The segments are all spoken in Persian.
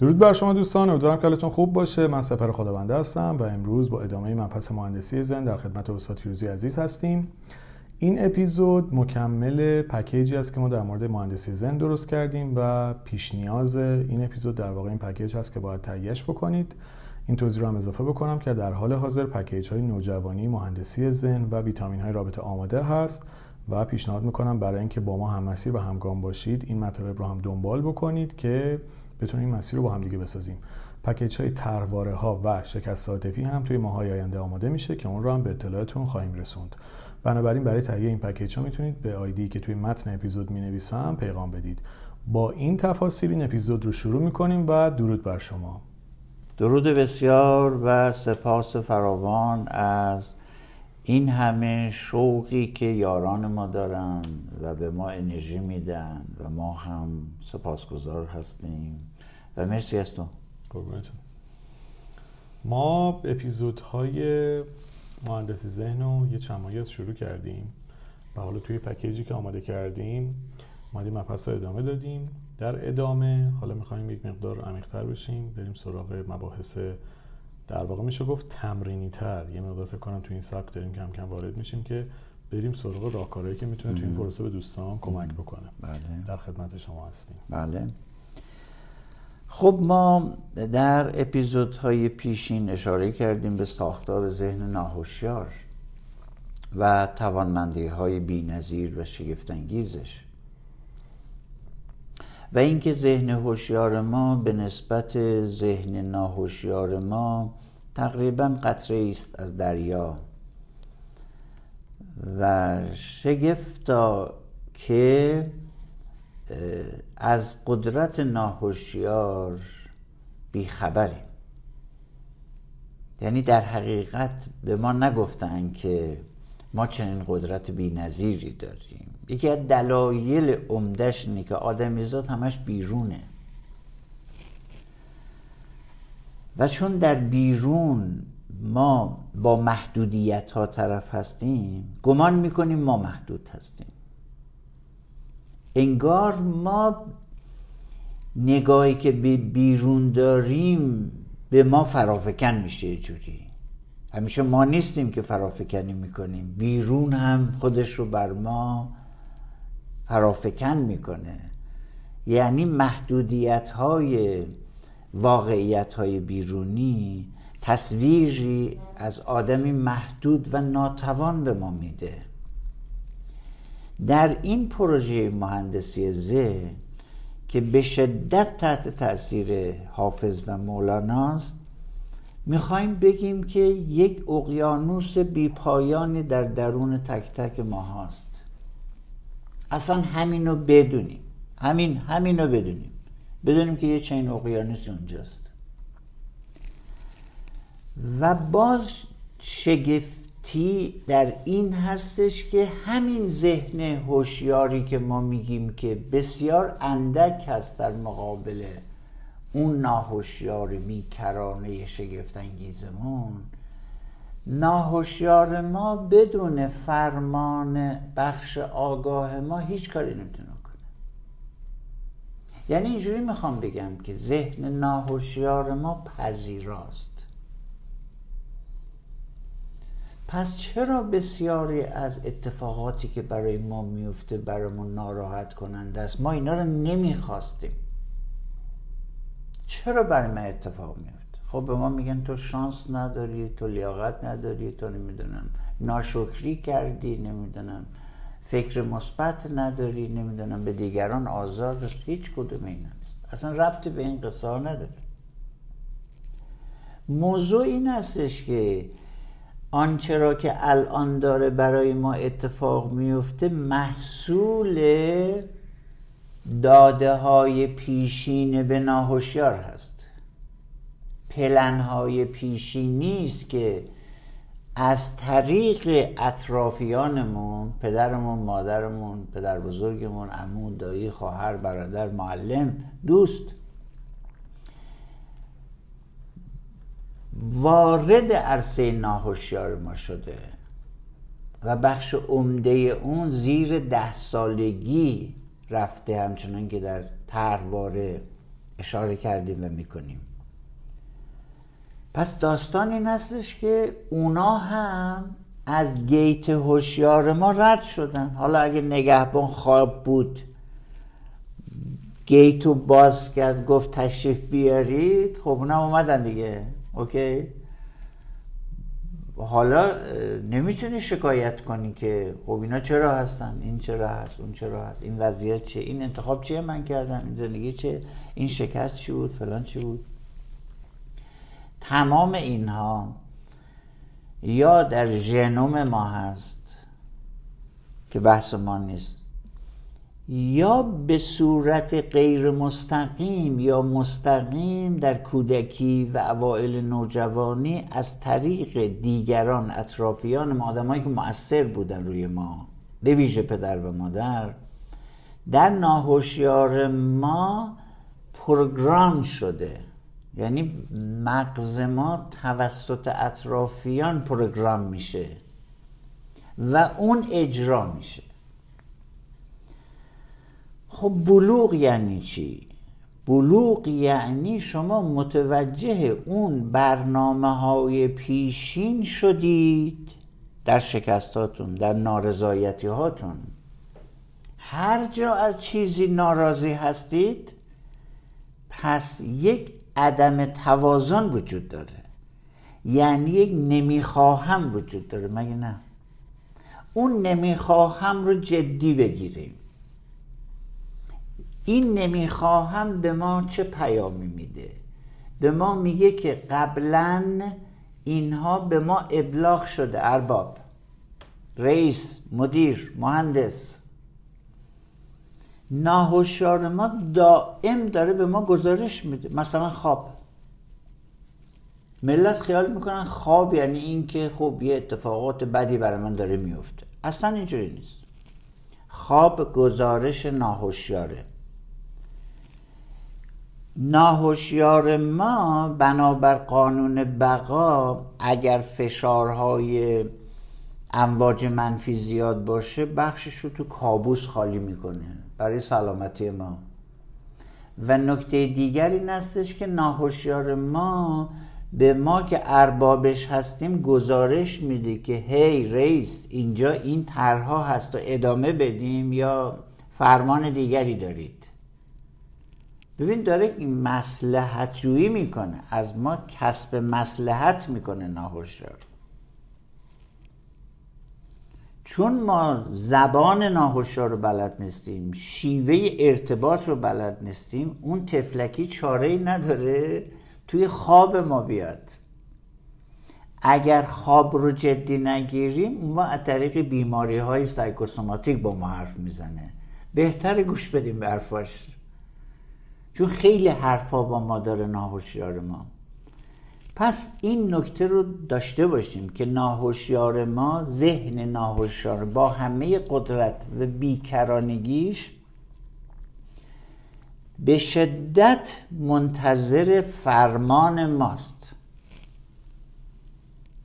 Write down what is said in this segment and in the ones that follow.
درود بر شما دوستان امیدوارم که حالتون خوب باشه. من سپر خداونده هستم و امروز با ادامه مبحث مهندسی زن در خدمت استاد فیروزی عزیز هستیم. این اپیزود مکمل پکیجی است که ما در مورد مهندسی زن درست کردیم و پیش نیاز این اپیزود در واقع این پکیج هست که باید تهیهش بکنید. این توضیح رو هم اضافه بکنم که در حال حاضر پکیج های نوجوانی مهندسی زن و ویتامین های رابطه آماده هست و پیشنهاد می‌کنم برای اینکه با ما هم مسیر و همگام باشید این مطالب رو هم دنبال بکنید که بتونیم این مسیر رو با هم دیگه بسازیم. پکیج های ترواره ها و شکست عاطفی هم توی ماهای آینده آماده میشه که اون رو هم به اطلاعتون خواهیم رسوند. بنابراین برای تهیه این پکیج ها می‌تونید به آیدی که توی متن اپیزود می نویسم پیغام بدید. با این تفاصیل این اپیزود رو شروع می‌کنیم و درود بر شما. درود بسیار و سپاس فراوان از این همه شوقی که یاران ما دارن و به ما انرژی میدن و ما هم سپاسگزار هستیم. و مرسی از تو. ما اپیزودهای مهندسی ذهن رو یه چمایی از شروع کردیم. و حالا توی پکیجی که آماده کردیم مادی مپس ادامه دادیم. در ادامه حالا می‌خوایم یک مقدار عمیقتر بشیم بریم سراغ مباحث. در واقع میشه گفت تمرینی تر یه مقدار فکر کنم تو این سبک داریم کم کم وارد میشیم که بریم سراغ راهکارهایی که می‌تونه تو این پروسه به دوستان کمک بکنه. بله. در خدمت شما هستیم. بله. خب ما در اپیزودهای پیشین اشاره کردیم به ساختار ذهن ناهوشیار و توانمندی های بینظیر و شگفتانگیزش. و اینکه ذهن هوشیار ما به نسبت ذهن ناهوشیار ما تقریبا قطره است از دریا. و شگفتا که از قدرت ناهوشیار بیخبریم. یعنی در حقیقت به ما نگفتن که ما چنین قدرت بینظیری داریم. یکی از دلایل عمدش اینه که آدمیزاد همش بیرونه. و چون در بیرون ما با محدودیت ها طرف هستیم گمان می‌کنیم ما محدود هستیم. انگار ما نگاهی که به بیرون داریم به ما فرافکن میشه جوری. همیشه ما نیستیم که فرافکنی می‌کنیم. بیرون هم خودش رو بر ما فرافکن می‌کنه. یعنی محدودیت های واقعیت های بیرونی تصویری از آدمی محدود و ناتوان به ما میده. در این پروژه مهندسی ذهن که به شدت تحت تاثیر حافظ و مولاناست می‌خوایم بگیم که یک اقیانوس بیپایانی در درون تک تک ما هست اصلا همینو بدونیم. همین همینو بدونیم. بدونیم که یه چین اقیانوس اونجاست. و باز شگفتی در این هستش که همین ذهن هوشیاری که ما میگیم که بسیار اندک هست در مقابل اون ناهوشیار بیکرانه شگفت انگیزمون ناهوشیار ما بدون فرمان بخش آگاه ما هیچ کاری نمی‌تونه کنه. یعنی اینجوری می‌خوام بگم که ذهن ناهوشیار ما پذیراست. پس چرا بسیاری از اتفاقاتی که برای ما میفته برامون ناراحت کننده است؟ ما اینا رو نمی‌خواستیم. چرا برای من اتفاق میفته خب به ما میگن تو شانس نداری تو لیاقت نداری تو نمی‌دونم ناشکری کردی نمی‌دونم فکر مثبت نداری نمی‌دونم به دیگران آزار رست هیچ کدوم این نیست. اصلا ربطی به این قصه نداره. موضوع این هستش که آنچه را که الان داره برای ما اتفاق میفته محصول داده های پیشین به ناهوشیار هست. پلن های پیشینی است که از طریق اطرافیانمون پدرمون مادرمون پدر بزرگمون عمو دایی خواهر برادر معلم دوست وارد عرصه ناهوشیار ما شده و بخش عمده اون زیر ده سالگی رفته همچنان که در ترواره اشاره کردیم و می‌کنیم. پس داستان این هستش که اونا هم از گیت هوشیار ما رد شدن. حالا اگه نگهبان خواب بود گیتو باز کرد گفت تشریف بیارید خب اونا اومدن دیگه. اوکی حالا نمی‌تونی شکایت کنی که خب اینا چرا هستن این چرا هست اون چرا هست این وضعیت چه این انتخاب چیه من کردم این زندگی چه این شکست چی بود فلان چی بود. تمام اینها یا در ژنوم ما هست که بحث ما نیست. یا به صورت غیر مستقیم یا مستقیم در کودکی و اوائل نوجوانی از طریق دیگران اطرافیان ما آدمایی که مؤثر بودن روی ما به ویژه پدر و مادر در ناهوشیار ما پروگرام شده. یعنی مغز ما توسط اطرافیان پروگرام میشه و اون اجرا میشه. خب بلوغ یعنی چی؟ بلوغ یعنی شما متوجه اون برنامه های پیشین شدید در شکستاتون در نارضایتی هاتون هر جا از چیزی ناراضی هستید پس یک عدم توازن وجود داره. یعنی یک نمی‌خواهم وجود داره. مگه نه؟ اون نمی‌خواهم رو جدی بگیریم. این نمی‌خواهم به ما چه پیامی میده؟ به ما میگه که قبلا اینها به ما ابلاغ شده ارباب رئیس مدیر مهندس. ناهوشیار ما دائم داره به ما گزارش میده. مثلا خواب. ملت خیال می‌کنن خواب یعنی اینکه خب یه اتفاقات بدی برای من داره میفته. اصلا اینجوری نیست. خواب گزارش ناهوشیاره. ناهوشیار ما بنابر قانون بقا اگر فشارهای امواج منفی زیاد باشه بخشش رو تو کابوس خالی می‌کنه برای سلامتی ما. و نکته دیگر این هستش که ناهوشیار ما به ما که اربابش هستیم گزارش میده که هی رئیس اینجا این طرها هست و ادامه بدیم یا فرمان دیگری دارید. ببین داره مسلحت جویی می‌کنه. از ما کسب مسلحت می‌کنه ناهوشیار چون ما زبان ناهوشیار رو بلد نیستیم شیوه ارتباط رو بلد نیستیم اون تفلکی چاره ای نداره. توی خواب ما بیاد. اگر خواب رو جدی نگیریم ما از طریق بیماری های سایکوسوماتیک با ما حرف می‌زنه. بهتر گوش بدیم به حرفاش. چون خیلی حرفا با ما داره ناهوشیار ما. پس این نکته رو داشته باشیم که ناهوشیار ما ذهن ناهوشیار با همه قدرت و بیکرانگیش به شدت منتظر فرمان ماست.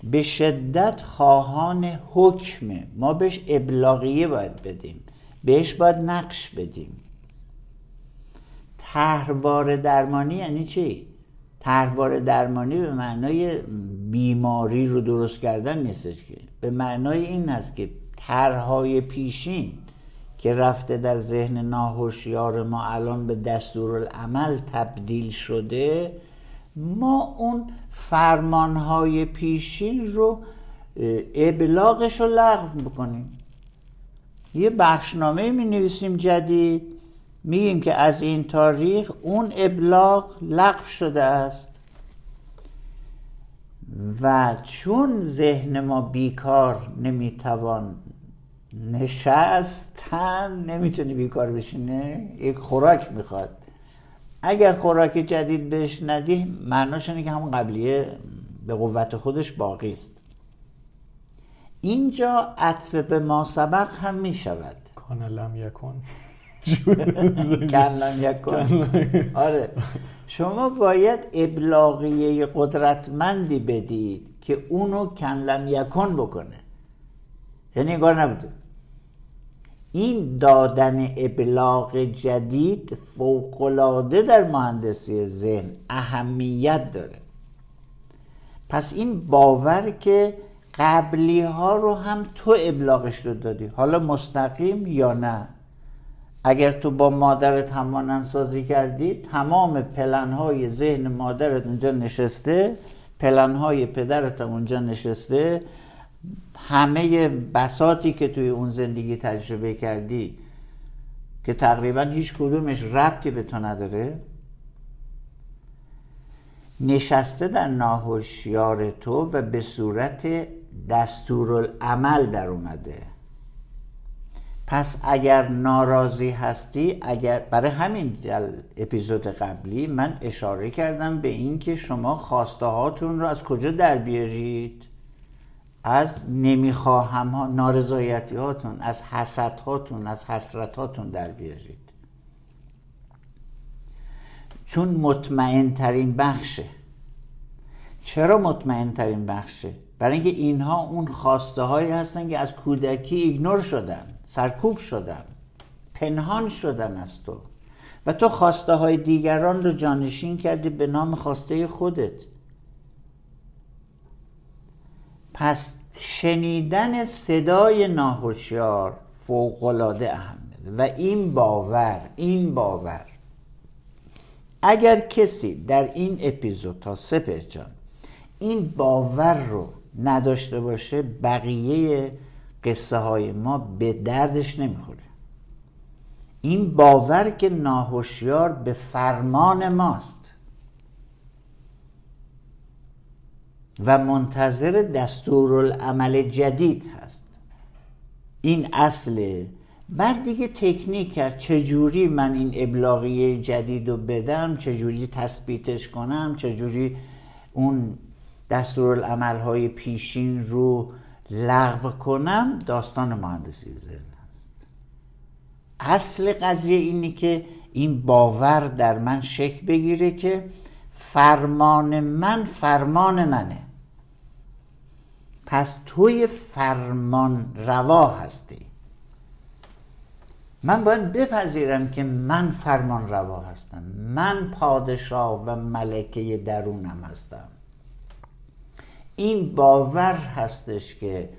به شدت خواهان حکمه ما بهش ابلاغیه باید بدیم. بهش باید نقش بدیم. طرحوار درمانی یعنی چی؟ طرحوار درمانی به معنای بیماری رو درست کردن نیستش که. به معنای این هست که طرحهای پیشین که رفته در ذهن ناهوشیار ما الان به دستورالعمل تبدیل شده ما اون فرمانهای پیشین رو ابلاغش رو لغو بکنیم یه بخشنامه می نویسیم جدید. میگیم که از این تاریخ اون ابلاغ لغو شده است. و چون ذهن ما بیکار نمی‌توان نشستن نمی‌تونی بیکار بشینه یک خوراک می‌خواد. اگر خوراک جدید بهش ندی معناش اینه که همون قبلیه به قوت خودش باقی است. اینجا عطف به ما سبق هم می‌شود. کان لم یکن. کنلم یکن آره. شما باید ابلاغیه قدرتمندی بدید که اونو کنلم یکن بکنه. یعنی انگار نبوده. این دادن ابلاغ جدید فوقلاده در مهندسی ذهن اهمیت داره. پس این باور که قبلی ها رو هم تو ابلاغش رو دادی. حالا مستقیم یا نه؟ اگر تو با مادرت همانند سازی کردی تمام پلن های ذهن مادرت اونجا نشسته پلن های پدرت هم اونجا نشسته همه بساتی که توی اون زندگی تجربه کردی که تقریبا هیچ کدومش ربطی به تو نداره. نشسته در ناهوشیار تو و به صورت دستورالعمل در اومده. پس اگر ناراضی هستی اگر برای همین اپیزود قبلی من اشاره کردم به اینکه شما خواسته هاتون رو از کجا در بیارید؟ از نمی‌خواهم ها نارضایتی هاتون از حسد هاتون از حسرت هاتون در بیارید. چون مطمئن ترین بخشه. چرا مطمئن ترین بخشه؟ برای اینکه اینها اون خواسته هایی هستن که از کودکی ایگنور شدن. سرکوب شدن پنهان شدن از تو. و تو خواسته های دیگران رو جانشین کردی به نام خواسته خودت. پس شنیدن صدای ناهوشیار فوقالعاده اهمیت و این باور این باور. اگر کسی در این اپیزود تا سپر جان این باور رو نداشته باشه بقیه قصه های ما به دردش نمی‌خوره. این باور که ناهوشیار به فرمان ماست و منتظر دستورالعمل جدید هست. این اصله بعد دیگه تکنیک کرد چجوری من این ابلاغیه جدید رو بدم؟ چجوری تثبیتش کنم؟ چجوری اون دستورالعمل های پیشین رو لغو کنم داستان مهندسی ذهن است. اصل قضیه اینی که این باور در من شکل بگیره که فرمان من فرمان منه. پس توی فرمان روا هستی. من باید بپذیرم که من فرمان روا هستم. من پادشاه و ملکه درونم هستم. این باور هستش که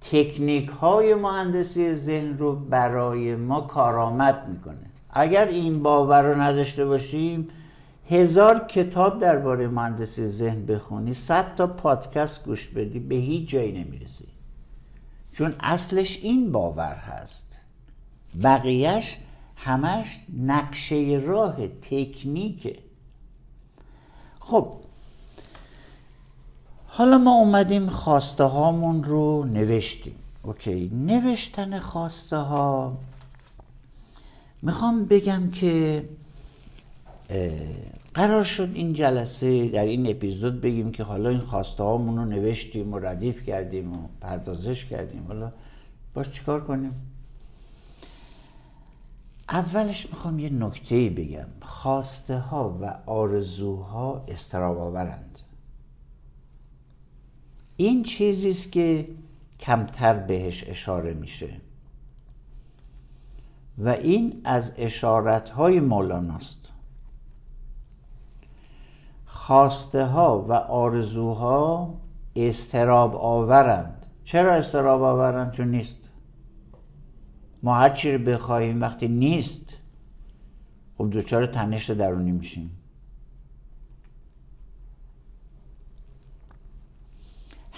تکنیک های مهندسی ذهن رو برای ما کارآمد می‌کنه. اگر این باور رو نداشته باشیم هزار کتاب درباره مهندسی ذهن بخونی صد تا پادکست گوش بدی به هیچ جایی نمی‌رسی. چون اصلش این باور هست. بقیهش همش نقشه راه تکنیکه. خب حالا ما اومدیم خواسته هامون رو نوشتیم. اوکی نوشتن خواسته ها. می‌خوام بگم که قرار شد این جلسه در این اپیزود بگیم که حالا این خواسته هامون رو نوشتیم و ردیف کردیم و پردازش کردیم. حالا باش چیکار کنیم؟ اولش می‌خوام یه نکته بگم. خواسته ها و آرزوها استراب آورند این چیزی است که کمتر بهش اشاره میشه. و این از اشارت های مولاناست خواسته ها و آرزوها استراب آورند. چرا استراب آورند؟ چون نیست. ما هر چی رو بخواهیم وقتی نیست خب دوچار تنش درونی میشیم.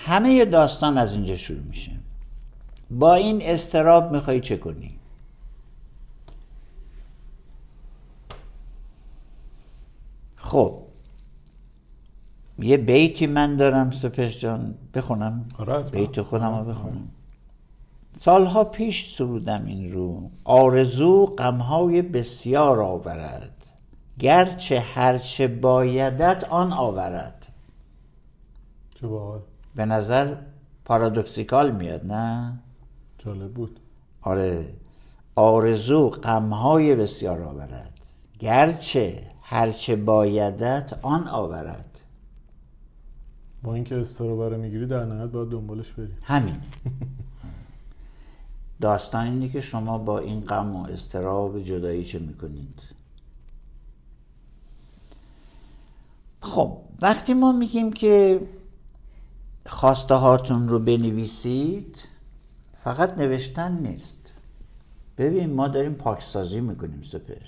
همه داستان از اینجا شروع میشه. با این استراب می‌خوای چه کنی؟ خب یه بیتی من دارم سپش جان بخونم؟ آره، بیت خودم رو بخونم. سالها پیش سرودم این رو. آرزو غمهای بسیار آورد. گرچه هرچه بایدت آن آورد. چه باحال. به نظر پارادوکسیکال میاد نه؟ جالب بود. آره. آرزو غمهای بسیار آورد. گرچه هرچه بایدت آن آورد. با اینکه استرابره می‌گیری در نهایت باید دنبالش بری. همین. داستان اینه که شما با این غم و استراب جدایی چه می‌کنید. خب وقتی ما میگیم که خواسته هاتون رو بنویسید فقط نوشتن نیست. ببین ما داریم پاکسازی می‌کنیم سپر.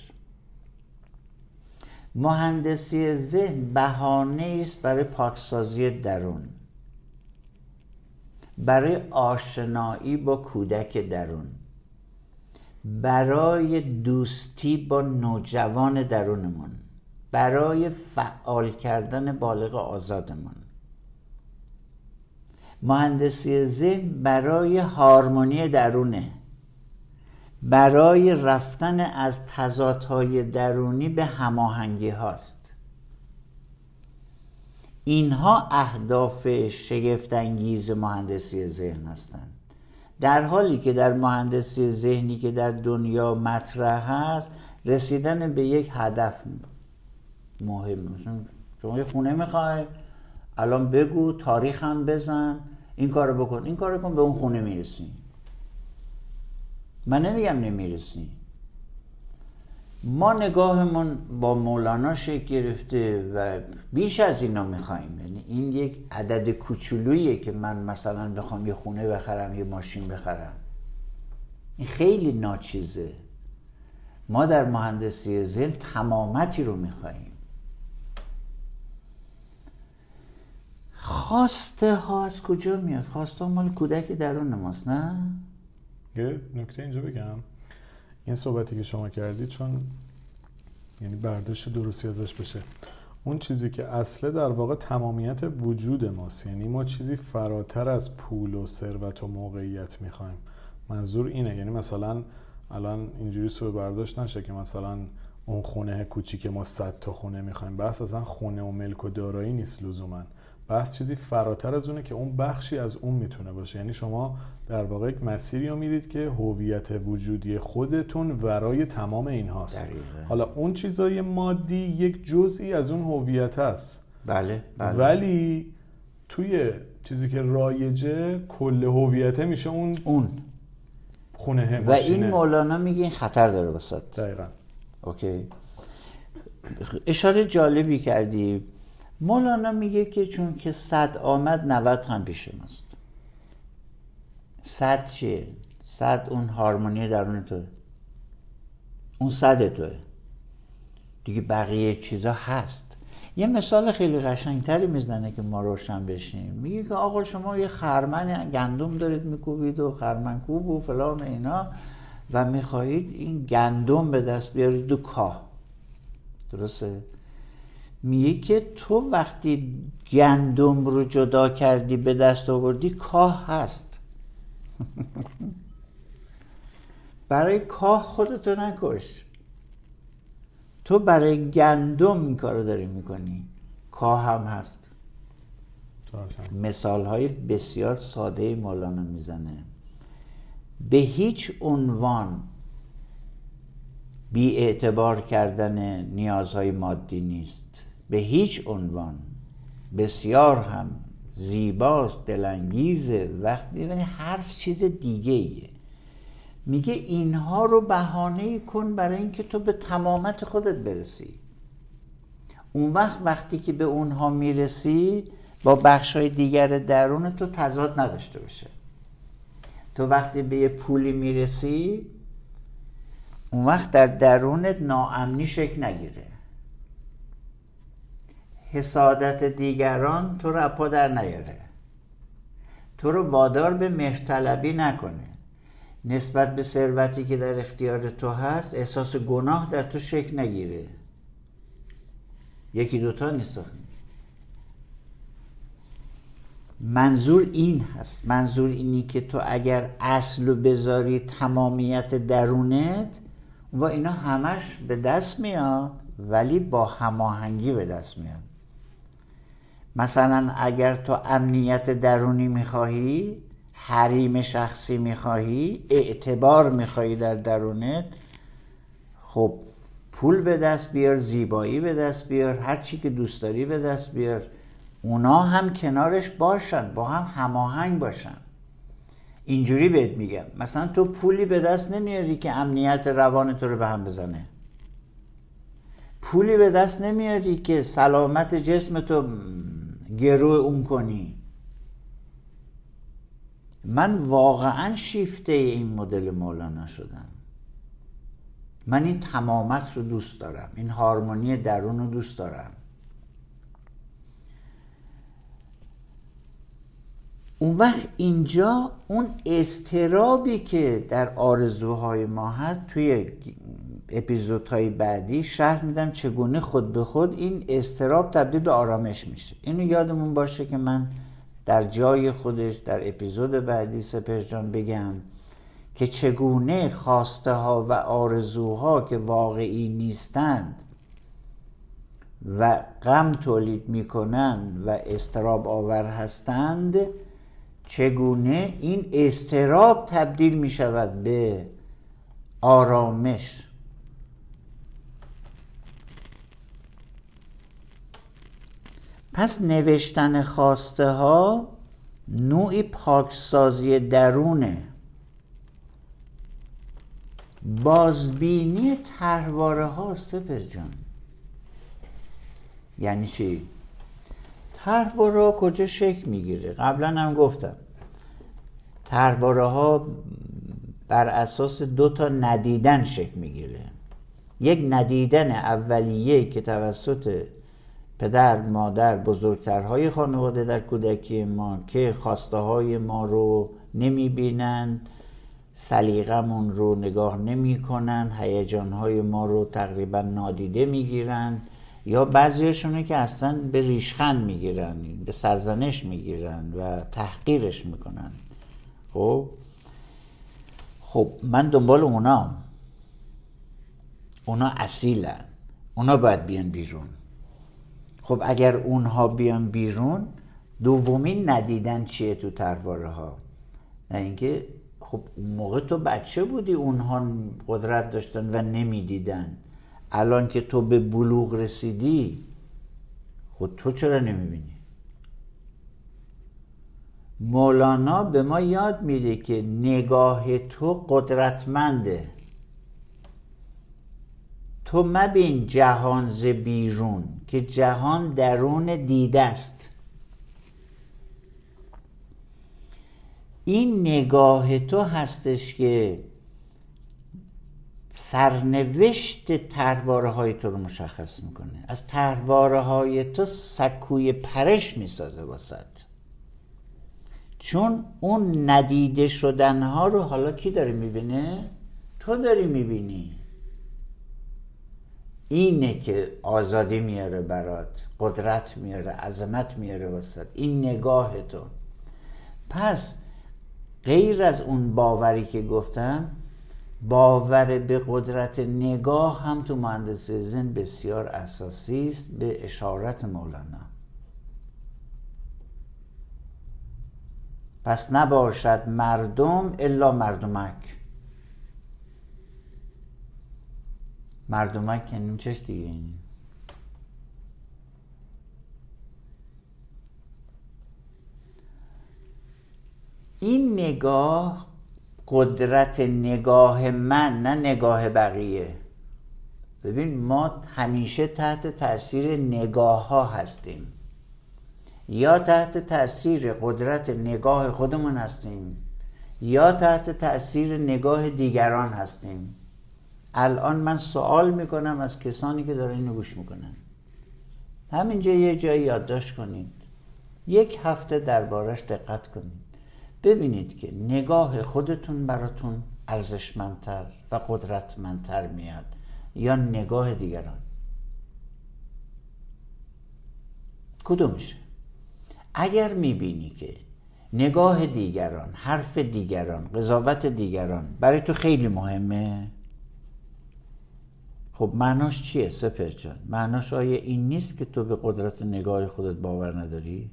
مهندسی ذهن بهانه است برای پاکسازی درون. برای آشنایی با کودک درون. برای دوستی با نوجوان درونمون. برای فعال کردن بالغ آزادمون. مهندسی ذهن برای هارمونی درونه. برای رفتن از تضادهای درونی به هماهنگی هاست. اینها اهداف شگفتانگیز مهندسی ذهن هستند. در حالی که در مهندسی ذهنی که در دنیا مطرح هست رسیدن به یک هدف مهم شما یه خونه می‌خوای؟ الان بگو تاریخ هم بزن. این کارو بکن این کارو کن به اون خونه می‌رسی. من نمیگم نمی‌رسی. ما نگاهمون با مولانا شکل گرفته و بیش از اینا می‌خوایم یعنی این یک عدد کوچولویه که من مثلا بخوام یه خونه بخرم یه ماشین بخرم. این خیلی ناچیزه. ما در مهندسی ذهن تمامتی رو می‌خواهیم خواسته ها از کجا میاد؟ خواسته مال کودک درون ماست نه؟ یه نکته اینجا بگم. این صحبتی که شما کردید چون یعنی برداشت درستی ازش بشه. اون چیزی که اصله در واقع تمامیت وجود ماست. یعنی ما چیزی فراتر از پول و ثروت و موقعیت می‌خوایم. منظور اینه. یعنی مثلا الان اینجوری سوء برداشت نشه که مثلا اون خونه کوچیک ما صد تا خونه می‌خوایم. بس اصلا خونه و ملک و دارایی نیست لزوما. بحث چیزی فراتر از اونه که اون بخشی از اون می‌تونه باشه. یعنی شما در واقع یک مسیری رو میرید که هویت وجودی خودتون ورای تمام این هاست حالا اون چیزای مادی یک جزئی از اون هویت است بله, بله. ولی توی چیزی که رایجه کل هویته میشه اون اون. خونه و این مولانا میگه این خطر داره وسط دقیقا. اوکی. اشاره جالبی کردی. مولانا میگه که چون که صد آمد نوت هم پیش ماست. صد چیه؟ صد اون هارمونی درون توه اون صد توه. دیگه بقیه چیزا هست. یه مثال خیلی قشنگتری می‌زنه که ما روشن بشیم. میگه که آقا شما یه خرمن گندم دارید میکوبید و خرمن کوب و فلان اینا و می‌خواهید این گندم به دست بیارید و کاه. درسته؟ میگه که تو وقتی گندم رو جدا کردی به دست آوردی کاه هست. برای کاه خودتو نکش. تو برای گندم این کارو داری می‌کنی. کاه هم هست. مثال های بسیار ساده مولانا می‌زنه. به هیچ عنوان بی اعتبار کردن نیازهای مادی نیست. به هیچ عنوان. بسیار هم زیباست دلانگیزه وقتی یعنی حرف چیز دیگه ایه. میگه اینها رو بهانه کن برای اینکه تو به تمامت خودت برسی. اون وقت وقتی که به اونها می‌رسی با بخش های دیگر درون تو تضاد نداشته باشه. تو وقتی به یه پولی می‌رسی اون وقت در درونت ناامنی شکل نگیره. حسادت دیگران تو رو اپا در نیاره. تو رو وادار به مهرطلبی نکنه. نسبت به ثروتی که در اختیار تو هست احساس گناه در تو شکل نگیره. یکی دوتا نیست منظور این هست. منظور اینی که تو اگر اصل و بذاری تمامیت درونت و اینا همش به دست میاد ولی با هماهنگی به دست میاد. مثلا اگر تو امنیت درونی می‌خواهی حریم شخصی می‌خواهی اعتبار می‌خواهی در درونت خب پول به دست بیار زیبایی به دست بیار هر چی که دوست داری به دست بیار. اونا هم کنارش باشن با هم هماهنگ باشن. اینجوری بهت میگم. مثلا تو پولی به دست نمیاری که امنیت روان تو رو به هم بزنه. پولی به دست نمیاری که سلامت جسم تو گرو اون کنی. من واقعا شیفته این مدل مولانا شدم. من این تمامت رو دوست دارم. این هارمونی درون رو دوست دارم. اون وقت اینجا اون استرابی که در آرزوهای ما هست توی اپیزودهای بعدی شرح میدم چگونه خود به خود این استراب تبدیل به آرامش میشه. اینو یادمون باشه که من در جای خودش در اپیزود بعدی سپر جان بگم که چگونه خواسته ها و آرزوها که واقعی نیستند و غم تولید می‌کنند و استراب آور هستند چگونه این استراب تبدیل می شود به آرامش. پس نوشتن خواسته ها نوعی پاکسازی درونه. بازبینی ترواره ها سپر جان. یعنی چی؟ ترواره کجا شکل می‌گیره؟ قبلا هم گفتم. ترواره ها بر اساس دو تا ندیدن شکل می‌گیره. یک ندیدن اولیه که توسط پدر مادر بزرگترهای خانواده در کودکی ما که خواسته های ما رو نمی بینند سلیقمون رو نگاه نمی کنن هیجان های ما رو تقریبا نادیده می گیرن یا بعضیشونه که اصلا به ریشخند می گیرن به سرزنش می گیرن و تحقیرش می کنن خب؟ خب من دنبال اونا اونا اصیلن. اونا باید بیان بیرون. خب اگر اونها بیان بیرون دومین ندیدن چیه تو ترواره ها نه اینکه خب اون موقع تو بچه بودی اونها قدرت داشتن و نمی‌دیدن. الان که تو به بلوغ رسیدی خود تو چرا نمی‌بینی؟ مولانا به ما یاد میده که نگاه تو قدرتمنده. تو مبین جهان ز بیرون. که جهان درون دیده است. این نگاه تو هستش که سرنوشت ترواره های تو رو مشخص می‌کنه. از ترواره های تو سکوی پرش می‌سازه واسد چون اون ندیده شدن ها رو حالا کی داره می‌بینه؟ تو داری می‌بینی. اینه که آزادی میاره برات قدرت میاره عظمت میاره واسد این نگاه تو. پس غیر از اون باوری که گفتم باور به قدرت نگاه هم تو مهندسی زن بسیار اساسی است به اشارت مولانا. پس نباشد مردم الا مردمک. مردمک یعنی چش دیگه این این نگاه قدرت نگاه من نه نگاه بقیه. ببین ما همیشه تحت تاثیر نگاه ها هستیم. یا تحت تاثیر قدرت نگاه خودمون هستیم یا تحت تاثیر نگاه دیگران هستیم. الان من سوال می‌کنم از کسانی که دارن اینو گوش می‌کنن. همینجا یه جایی یادداشت کنید. یک هفته دربارش دقت کنید. ببینید که نگاه خودتون براتون ارزشمندتر و قدرتمندتر میاد یا نگاه دیگران. کدومشه اگر می‌بینی که نگاه دیگران حرف دیگران قضاوت دیگران برای تو خیلی مهمه خب معناش چیه سفر جان؟ معناش آیا این نیست که تو به قدرت نگاه خودت باور نداری؟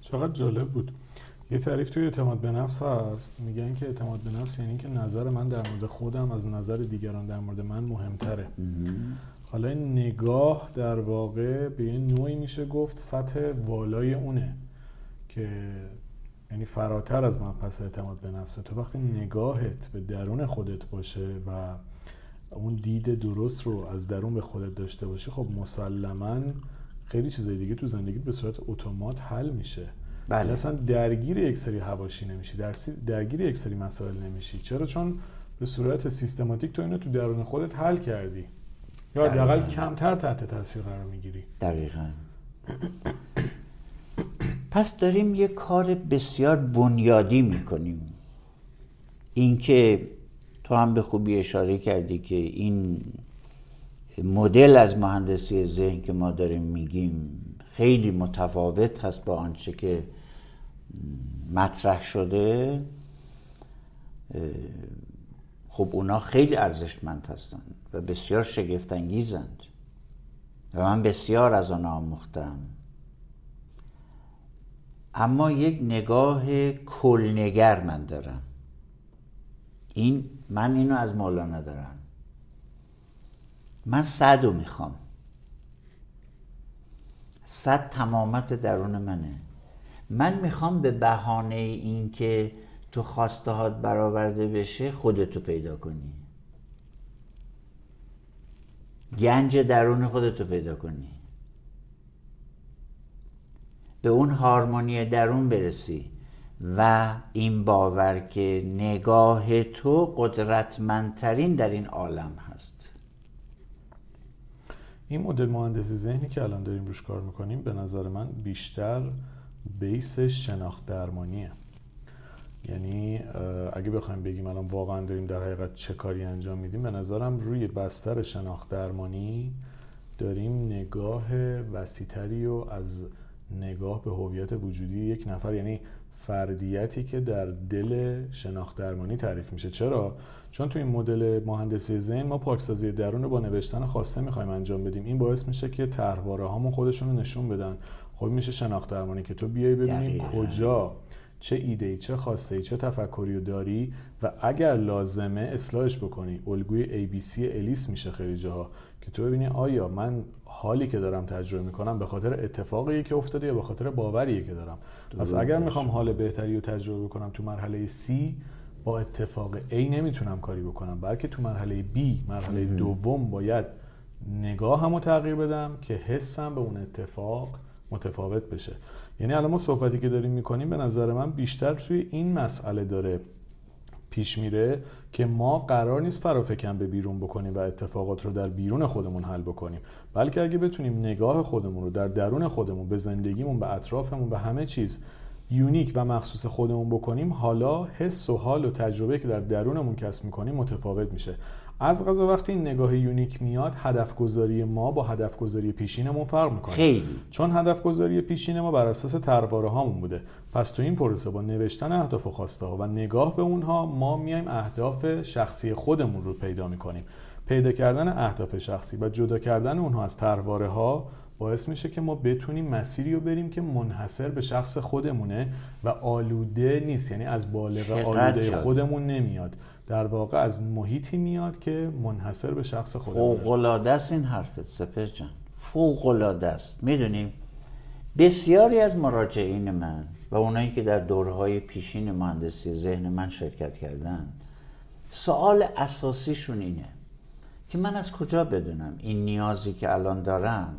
چقدر جالب بود. یه تعریف توی اعتماد به نفس هست. میگن که اعتماد به نفس یعنی که نظر من در مورد خودم از نظر دیگران در مورد من مهمتره. حالا این نگاه در واقع به یه نوعی میشه گفت سطح والای اونه که یعنی فراتر از پس اعتماد به نفسه تو وقتی نگاهت به درون خودت باشه و اون دید درست رو از درون به خودت داشته باشی خب مسلما خیلی چیزای دیگه تو زندگی به صورت اتومات حل میشه. بله. اصلا درگیر یک سری هواشی نمیشی درگیر یک سری مسائل نمیشی. چرا؟ چون به صورت سیستماتیک تو اینو تو درون خودت حل کردی. یا حداقل کمتر تحت تاثیر قرار می‌گیری. دقیقا. پس داریم یه کار بسیار بنیادی می‌کنیم. اینکه تو هم به خوبی اشاره کردی که این مدل از مهندسی ذهن که ما داریم میگیم خیلی متفاوت هست با آنچه که مطرح شده. خب اونا خیلی ارزشمند هستند و بسیار شگفتانگیزند و من بسیار از آن آموختم. اما یک نگاه کلنگر من دارم. این من اینو از مولانا دارم. من صد رو می‌خوام. صد تمامت درون منه. من می‌خوام به بهانه این که تو خواسته هات برآورده بشه خودتو پیدا کنی. گنج درون خودتو پیدا کنی. به اون هارمونی درون برسی و این باور که نگاه تو قدرتمندترین در این عالم هست. این مدل مهندسی ذهنی که الان داریم روش کار می‌کنیم به نظر من بیشتر بیس شناخت درمانیه. یعنی اگه بخوایم بگیم الان واقعا داریم در حقیقت چه کاری انجام میدیم به نظرم روی بستر شناخت درمانی داریم نگاه وسیتری و از نگاه به هویت وجودی یک نفر یعنی فردیتی که در دل شناخت درمانی تعریف میشه. چرا؟ چون تو این مدل مهندسی ذهن ما پاکسازی درون رو با نوشتن خواسته می‌خوایم انجام بدیم. این باعث میشه که طرحواره هامون خودشون رو نشون بدن. خب میشه شناخت درمانی که تو بیای ببینی کجا چه ایده ای چه خواسته ای چه تفکری داری و اگر لازمه اصلاحش بکنی. الگوی ABC الیس میشه خیلی جاها که تو ببینی آیا من حالی که دارم تجربه می‌کنم به خاطر اتفاقی که افتاده یا به خاطر باوری که دارم. پس اگر می‌خوام حال بهتری رو تجربه بکنم تو مرحله C با اتفاق A نمی‌تونم کاری بکنم بلکه تو مرحله B مرحله دوم باید نگاه همو تغییر بدم که حسم به اون اتفاق متفاوت بشه. یعنی الان ما صحبتی که داریم می‌کنیم به نظر من بیشتر توی این مسئله داره پیش میره که ما قرار نیست فرافکن به بیرون بکنیم و اتفاقات رو در بیرون خودمون حل بکنیم بلکه اگه بتونیم نگاه خودمون رو در درون خودمون به زندگیمون به اطرافمون به همه چیز unique و مخصوص خودمون بکنیم حالا حس و حال و تجربه که در درونمون کسب می‌کنیم متفاوت میشه. از قضا وقتی این نگاه unique میاد هدف گذاری ما با هدف گذاری پیشینمون فرق می‌کنه. خیلی. چون هدف گذاری پیشین ما بر اساس طرحواره هامون بوده. پس تو این پروسه با نوشتن اهداف و خواسته ها و نگاه به اونها ما میایم اهداف شخصی خودمون رو پیدا می‌کنیم. پیدا کردن اهداف شخصی و جدا کردن اونها از طرحواره ها باعث میشه که ما بتونیم مسیری رو بریم که منحصر به شخص خودمونه و آلوده نیست. یعنی از بالغ آلوده خودمون نمیاد. در واقع از محیطی میاد که منحصر به شخص خودمونه فوق است این حرفت سفر جان. فوق است. می‌دونیم بسیاری از مراجعین من و اونایی که در دورهای پیشین مهندسی ذهن من شرکت کردن سوال اساسیشون اینه که من از کجا بدونم این نیازی که الان دارم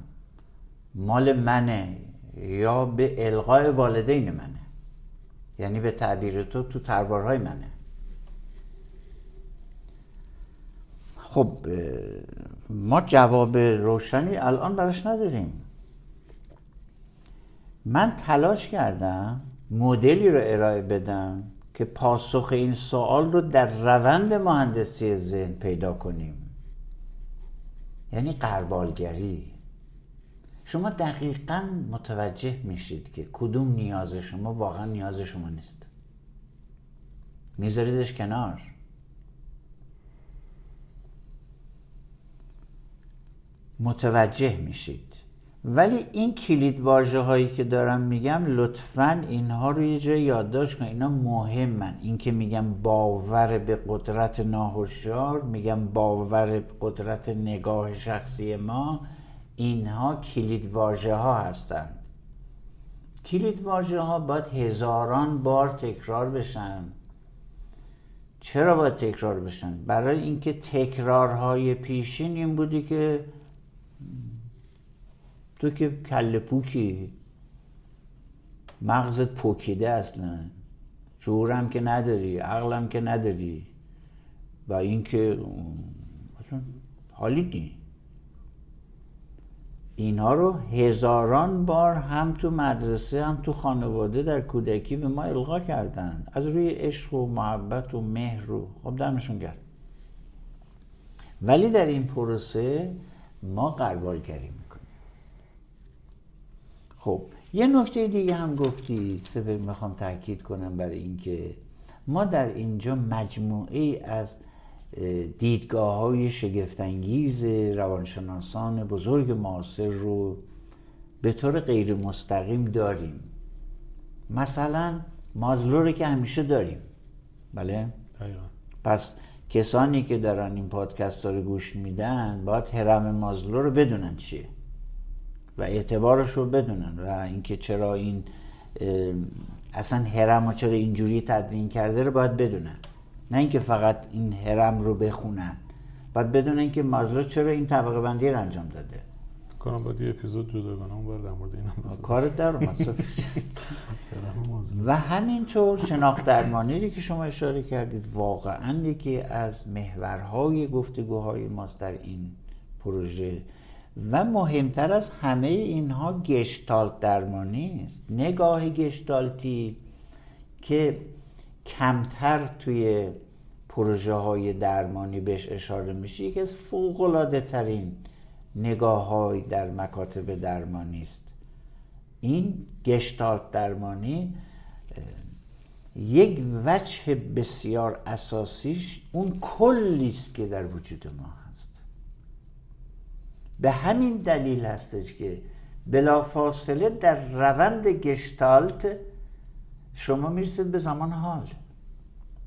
مال منه یا به القای والدین منه؟ یعنی به تعبیر تو تو تروارهای منه. خب ما جواب روشنی الان براش نداریم. من تلاش کردم مدلی رو ارائه بدم که پاسخ این سوال رو در روند مهندسی ذهن پیدا کنیم. یعنی قربالگری. شما دقیقا متوجه میشید که کدوم نیاز شما واقعا نیاز شما نیست. میذاریدش کنار. متوجه میشید. ولی این کلید واژه هایی که دارم میگم لطفا اینها رو یه جای یادداشت کن اینا مهمن. این که میگم باور به قدرت ناهوشیار میگم باور به قدرت نگاه شخصی ما اینها کلید واژه ها هستند. کلید واژه ها باید هزاران بار تکرار بشن. چرا باید تکرار بشن؟ برای اینکه تکرارهای پیشین این بودی که تو که کل پوکی. مغزت پوکیده اصلا. شعورم که نداری عقلم که نداری. و اینکه حالی نی. اینها رو هزاران بار هم تو مدرسه هم تو خانواده در کودکی به ما القا کردن. از روی عشق و محبت و مهر رو خب دمشون گرد ولی در این پروسه ما قربالگری می‌کنیم خب یه نکته دیگه هم گفتی سبب می‌خوام تاکید کنم برای اینکه ما در اینجا مجموعه از دیدگاه های شگفتانگیز روانشناسان بزرگ معاصر رو به طور غیر مستقیم داریم. مثلا مازلو رو که همیشه داریم. بله؟ پس کسانی که دارن این پادکست رو گوش میدن باید هرم مازلو رو بدونن چیه. و اعتبارش رو بدونن و اینکه چرا این اصلا هرم چرا اینجوری تدوین کرده رو باید بدونن. نه اینکه فقط این هرم رو بخونن باید بدونن که مازلو چرا این طبقه بندی رو انجام داده. کنم باید یه اپیزود جداگانه اون در مورد این کار در و همینطور شناخت درمانی که شما اشاره کردید واقعا یکی از محورهای گفتگوهای ماست در این پروژه. و مهمتر از همه اینها گشتالت درمانی است نگاه گشتالتی که کمتر توی پروژه های درمانی بهش اشاره میشه یکی از فوق ترین نگاه های در مکاتب درمانی است. این گشتالت درمانی یک وجه بسیار اساسیش اون کلی است که در وجود ما به همین دلیل هستش که بلافاصله در روند گشتالت شما می‌رسید به زمان حال.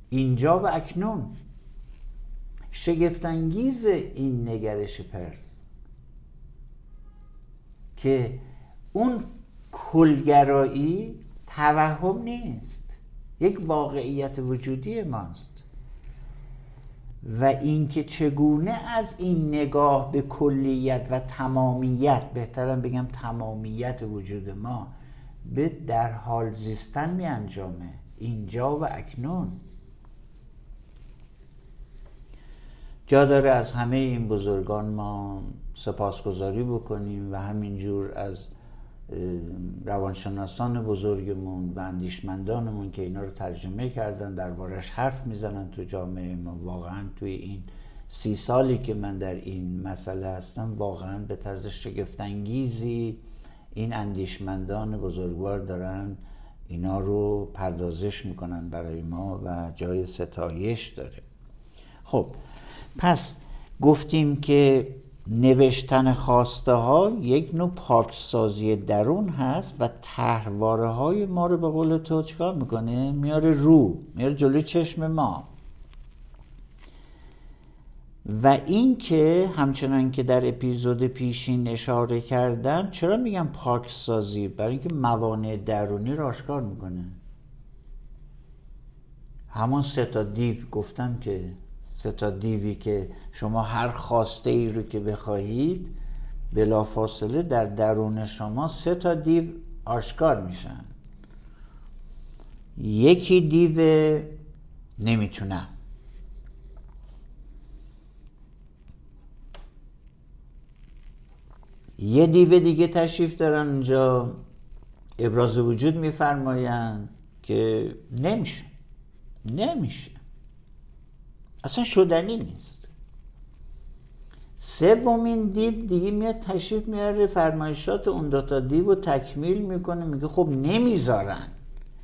اینجا و اکنون شگفتانگیز این نگرش پرس که اون کلگرایی توهم نیست. یک واقعیت وجودی ماست. و اینکه چگونه از این نگاه به کلیت و تمامیت بهترم بگم تمامیت وجود ما به در حال زیستن می انجامه. اینجا و اکنون. جا داره از همه این بزرگان ما سپاسگزاری بکنیم و همینجور از روانشناسان بزرگمون و اندیشمندانمون که اینا رو ترجمه کردن دربارش حرف می‌زنن تو جامعه ما. واقعا توی این سی سالی که من در این مسئله هستم واقعا به طرز شگفتانگیزی این اندیشمندان بزرگوار دارن اینا رو پردازش می‌کنن برای ما و جای ستایش داره. خب پس گفتیم که نوشتن خواسته ها یک نوع پاکسازی درون هست و تحواره های ما رو به قول تو چکار می‌کنه؟ میاره رو میاره جلوی چشم ما. و این که همچنان که در اپیزود پیشین اشاره کردم چرا میگم پاکسازی برای اینکه موانع درونی رو آشکار می‌کنه. همون سه تا دیو گفتم که سه تا دیوی که شما هر خواسته ای رو که بخواهید بلافاصله در درون شما سه تا دیو آشکار میشن. یکی دیو نمی‌تونم یه دیو دیگه تشریف دارن اونجا. ابراز وجود میفرمایند که نمیشه. نمیشه. اصلا شدنی نیست. سومین دیو دیگه میاد تشریف میاره فرمایشات اون دوتا دیو رو تکمیل می‌کنه میگه خب نمی‌ذارن.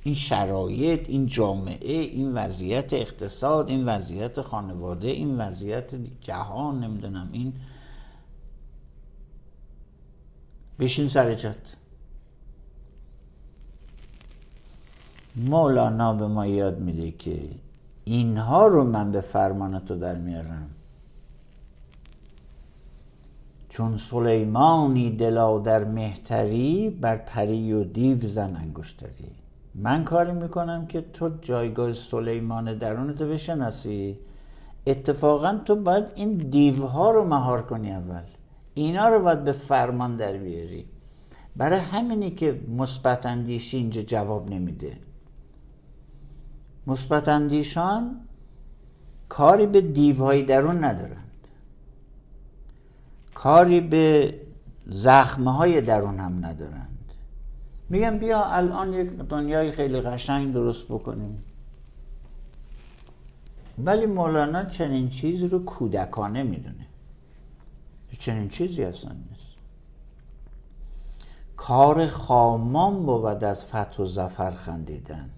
این شرایط این جامعه این وضعیت اقتصاد این وضعیت خانواده این وضعیت جهان نمی‌دونم این. بشین سر جات. مولانا به ما یاد میده که اینها رو من به فرمان تو در میارم. چون سلیمانی دلا در مهتری بر پری و دیو زن انگشتری. من کاری می‌کنم که تو جایگاه سلیمان درونتو بشناسی. اتفاقا تو باید این دیوها رو مهار کنی اول. اینا رو باید به فرمان در بیاری. برای همینی که مثبت اندیشی اینجا جواب نمیده. مثبت اندیشان کاری به دیوهای درون ندارند. کاری به زخمه های درون هم ندارند. میگم بیا الان یک دنیای خیلی قشنگ درست بکنیم. ولی مولانا چنین چیزی رو کودکانه می‌دونه. چنین چیزی اصلا نیست. کار خامان بود از فتح و زفر خندیدن.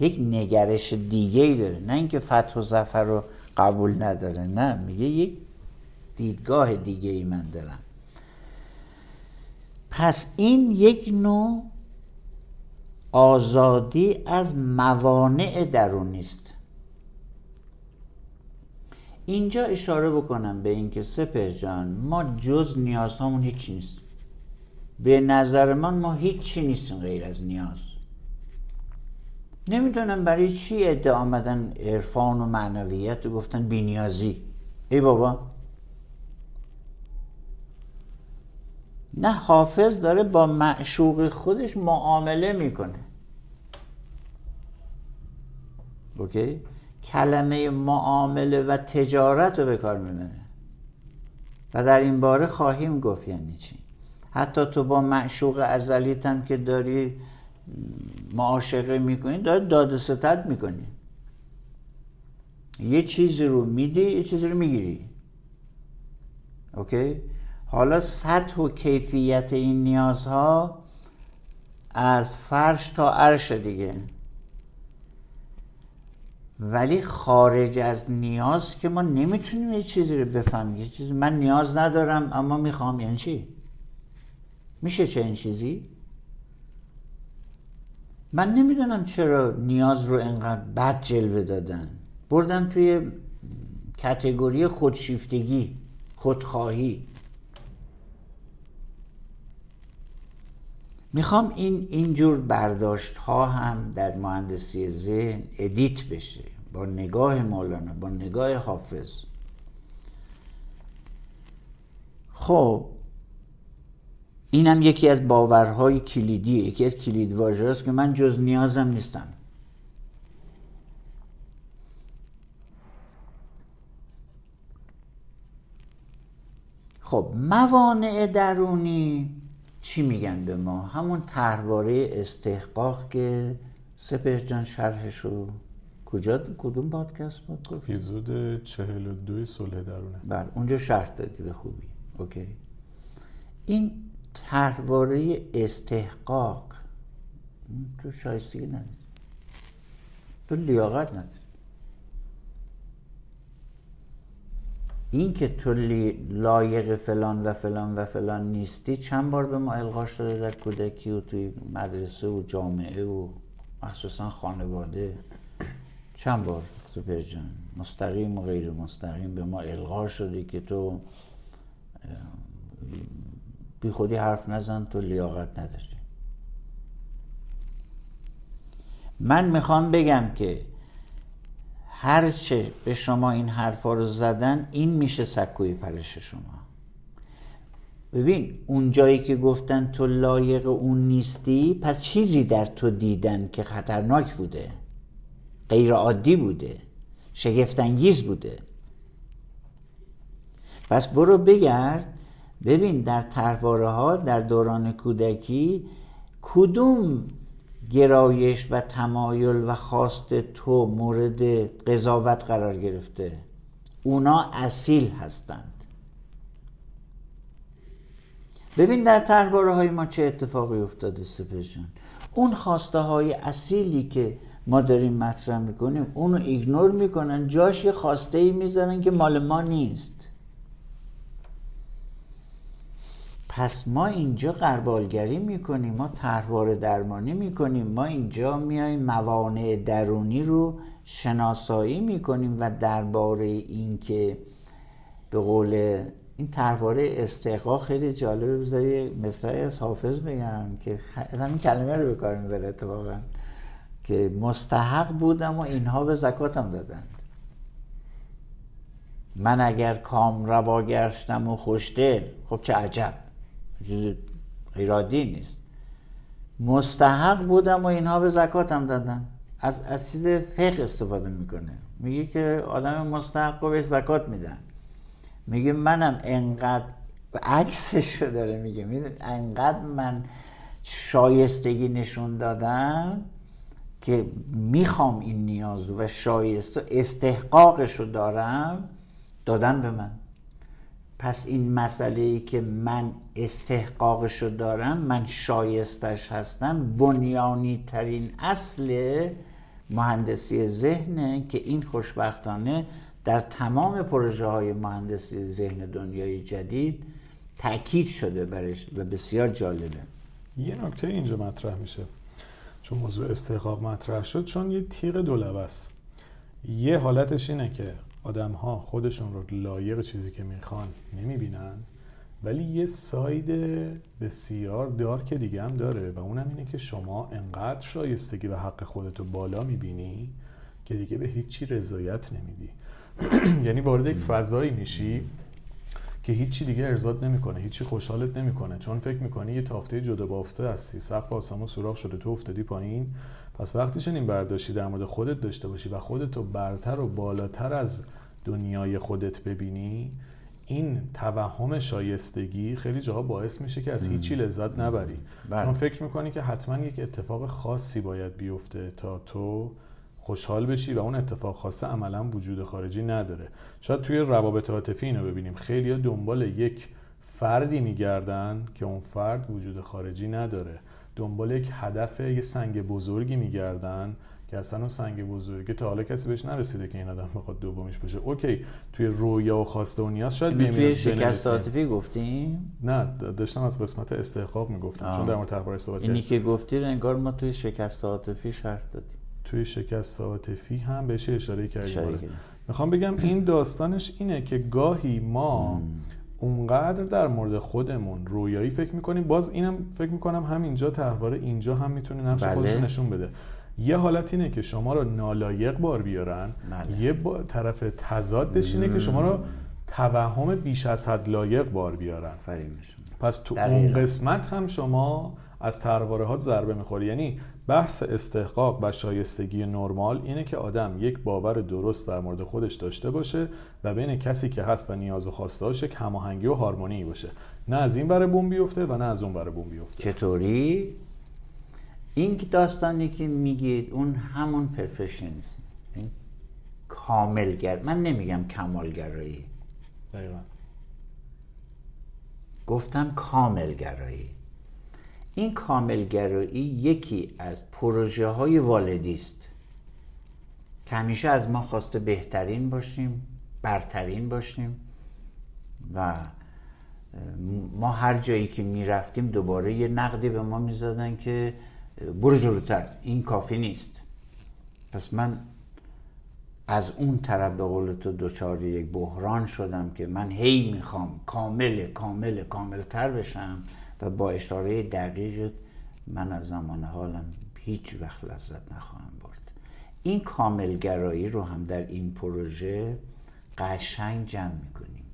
یک نگرش دیگه ای داره. نه اینکه فتح و زفر رو قبول نداره. نه میگه یک دیدگاه دیگه ای من دارم. پس این یک نوع آزادی از موانع درونی است اینجا اشاره بکنم به اینکه سپر جان ما جز نیازهامون هیچی نیست. به نظر من ما هیچی نیستیم غیر از نیاز. نمی‌دونم برای چی ادعا آمدن عرفان و معنویت و گفتن بینیازی. ای بابا. نه حافظ داره با معشوق خودش معامله می‌کنه. اوکی؟ کلمه معامله و تجارت رو به کار می‌بره. و در این باره خواهیم گفت یعنی چی؟ حتی تو با معشوق ازلیت که داری معاشقه می‌کنی داری داد و ستد می‌کنی. یه چیزی رو میدی یه چیزی رو می‌گیری. اوکی؟ حالا سطح و کیفیت این نیازها از فرش تا عرش دیگه. ولی خارج از نیاز که ما نمی‌تونیم یه چیزی رو بفهمیم. یه چیزی من نیاز ندارم اما می‌خوام. یعنی چی؟ میشه چه این چیزی؟ من نمی‌دونم چرا نیاز رو انقدر بد جلوه دادن. بردن توی کتگوری خودشیفتگی خودخواهی. می‌خوام این اینجور برداشت ها هم در مهندسی ذهن ادیت بشه. با نگاه مولانا با نگاه حافظ. خب اینم یکی از باورهای کلیدی یکی از کلید است که من جز نیازم نیستم. خب موانع درونی چی میگن به ما؟ همون طرحواره استحقاق که سپر جان شرحشو کجا کدوم پادکست بود؟ گفت اپیزود 42 صلح درونه. بله اونجا شرح دادی به خوبی. اوکی. این طرحواره استحقاق. تو شایستگی نداری. تو لیاقت نداری. این که تو لایق فلان و فلان و فلان نیستی چند بار به ما القا شده در کودکی و توی مدرسه و جامعه و مخصوصا خانواده؟ چند بار سوپر جان؟ مستقیم و غیر مستقیم به ما القا شده که تو بی خودی حرف نزن تو لیاقت نداری. من می‌خوام بگم که هر چه به شما این حرفا رو زدن این میشه سکوی پرش شما. ببین اون جایی که گفتن تو لایق اون نیستی پس چیزی در تو دیدن که خطرناک بوده غیر عادی بوده شگفتانگیز بوده. پس برو بگرد ببین در تحواره ها در دوران کودکی کدوم گرایش و تمایل و خواست تو مورد قضاوت قرار گرفته؟ اونا اصیل هستند. ببین در تحواره های ما چه اتفاقی افتاده سپشان اون خواسته های اصیلی که ما داریم مطرح می‌کنیم اونو ایگنور می‌کنن جاش یه خواسته ای می‌ذارن که مال ما نیست. پس ما اینجا قربالگری می‌کنیم ما طرحواره درمانی می‌کنیم ما اینجا میایم موانع درونی رو شناسایی می‌کنیم و درباره اینکه به قول این تحواره استحقاق خیلی جالبه بذاری مصرعی از حافظ بگم که همین کلمه رو به کار می‌بره اتفاقا که مستحق بودم و اینها به زکاتم دادند. من اگر کام روا گشتم و خوشده خب چه عجب. چیز غیرادی نیست. مستحق بودم و اینها به زکاتم دادن. از, از چیز فقه استفاده می‌کنه. میگه که آدم مستحق رو بهش زکات میدن. میگه منم انقدر عکسش رو داره میگه. میدون انقدر من شایستگی نشون دادم که می‌خوام این نیاز و شایسته استحقاقش رو دارم دادن به من. پس این مسئله ای که من استحقاقش رو دارم من شایستش هستم بنیانی ترین اصل مهندسی ذهنه که این خوشبختانه در تمام پروژه های مهندسی ذهن دنیای جدید تاکید شده برش و بسیار جالبه. یه نکته اینجا مطرح میشه. چون موضوع استحقاق مطرح شد چون یه تیغ دولبه است. یه حالتش اینه که آدم ها خودشون رو لایق چیزی که می‌خوان نمی‌بینن ولی یه ساید بسیار دار که دیگه هم داره و اونم اینه که شما انقدر شایستگی و حق خودتو بالا می‌بینی که دیگه به هیچی رضایت نمیدی. یعنی وارد یک فضایی میشی که هیچی دیگه ارزاد نمی‌کنه هیچی خوشحالت نمی‌کنه چون فکر می‌کنی یه تافته جدا بافته هستی سقف آسمون سوراخ شده تو افتادی پایین. پس وقتی چنین برداشتی در مورد خودت داشته باشی و خودتو برتر و بالاتر از دنیای خودت ببینی این توهم شایستگی خیلی جاها باعث میشه که از هیچی لذت نبری. بله. چون فکر می‌کنی که حتما یک اتفاق خاصی باید بیفته تا تو خوشحال بشی و اون اتفاق خاصه عملا وجود خارجی نداره. شاید توی روابط عاطفی اینو ببینیم. خیلی دنبال یک فردی میگردن که اون فرد وجود خارجی نداره. دنبال یک هدف یه سنگ بزرگی میگردن که اصلا اون سنگ بزرگی تا حالا کسی بهش نرسیده که این آدم بخواد دومیش باشه. اوکی توی رویا و خواسته و نیاز شاید بیمیر توی شکست عاطفی گفتیم نه داشتم از قسمت استحقاق می‌گفتم چون در مورد تحوار صحبت اینی که گفتی انگار ما توی شکست عاطفی شرط دادیم. توی شکست عاطفی هم بهش اشاره کردیم. آره. می‌خوام بگم این داستانش اینه که گاهی ما اونقدر در مورد خودمون رویایی فکر می‌کنیم. باز اینم فکر می‌کنم همینجا تحوار اینجا هم می‌تونه نقش بله. خودش نشون بده. یه حالت اینه که شما رو نالایق بار بیارن. بله. یه با طرف تضادش اینه که شما رو توهم بیش از حد لایق بار بیارن. پس تو اون قسمت هم شما از ترواره ها ضربه می‌خوری. یعنی بحث استحقاق و شایستگی نرمال اینه که آدم یک باور درست در مورد خودش داشته باشه و بین کسی که هست و نیاز و خواسته هاش یک هماهنگی و هارمونی باشه. نه از این بره بوم بیفته و نه از اون بره بوم بیفته. چطوری؟ این داستانی که میگید اون همون پرفشنز کاملگر من نمیگم کمالگرایی. دقیقا. گفتم کاملگرایی. این کاملگرایی یکی از پروژه های والدی است. که همیشه از ما خواسته بهترین باشیم برترین باشیم و ما هر جایی که می‌رفتیم دوباره یه نقدی به ما می‌زدن که برو جلوتر این کافی نیست. پس من از اون طرف به قول تو دوچار یک بحران شدم که من هی می‌خوام کامل کامل کامل تر بشم. با اشاره دقیق من از زمان حالم هیچ وقت لذت نخواهم برد. این کاملگرایی رو هم در این پروژه قشنگ جمع می‌کنیم.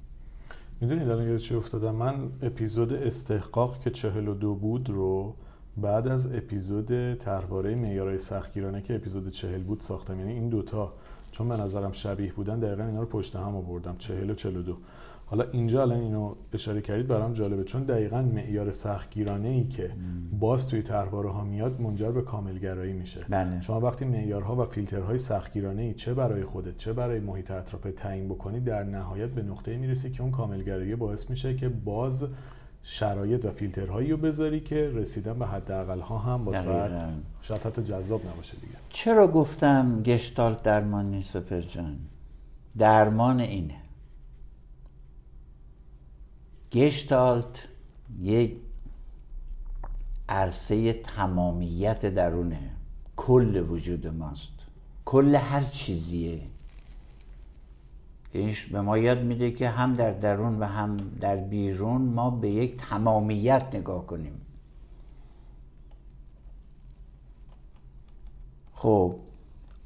می‌دونید الان چی افتادم؟ من اپیزود استحقاق که چهل و دو بود رو بعد از اپیزود طرحواره معیارهای سختگیرانه که اپیزود چهل بود ساختم. یعنی این دوتا چون به نظرم شبیه بودن دقیقا اینا رو پشت هم آوردم. چهل و چهل دو. حالا اینجا الان اینو اشاره کردید برام جالبه چون دقیقا معیار سختگیرانه ای که باز توی طرحواره ها میاد منجر به کاملگرایی میشه. بله. شما وقتی معیارها و فیلترهای سختگیرانه ای چه برای خودت چه برای محیط اطراف تعیین بکنی در نهایت به نقطه می‌رسی که اون کاملگرایی باعث میشه که باز شرایط و فیلترهایی رو بذاری که رسیدن به حداقل ها هم با ساعت شاید حتی جذاب نباشه دیگه. چرا گفتم گشتالت درمان نیست سپر جان؟ درمان اینه. گشتالت یک عرصه تمامیت درونه کل وجود ماست. کل هر چیزیه. اینش به ما یاد میده که هم در درون و هم در بیرون ما به یک تمامیت نگاه کنیم. خب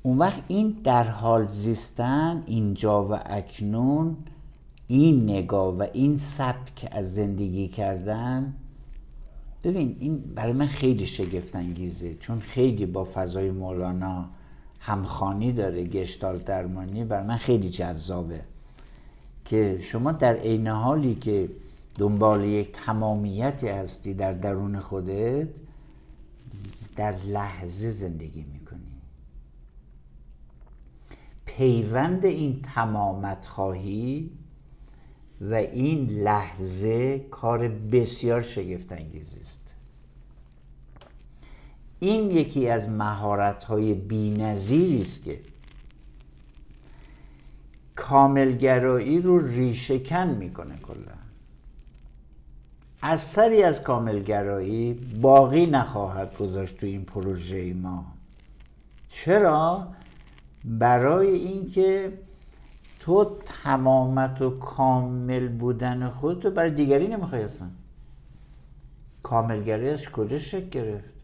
اون وقت این در حال زیستن اینجا و اکنون این نگاه و این سبک از زندگی کردن ببین این برای من خیلی شگفت انگیزه چون خیلی با فضای مولانا همخانی داره گشتال درمانی برای من خیلی جذابه. که شما در عین حالی که دنبال یک تمامیتی هستی در درون خودت در لحظه زندگی می‌کنی. پیوند این تمامت خواهی و این لحظه کار بسیار شگفت انگیزی است. این یکی از مهارت های بی است که کاملگرایی رو ریشهکن می‌کنه کلا. اثری از کاملگرایی باقی نخواهد گذاشت تو این پروژه ما. چرا؟ برای اینکه تو تمامت و کامل بودن خودتو برای دیگری نمی‌خوای اصلا. کاملگری از کجا شکل گرفت؟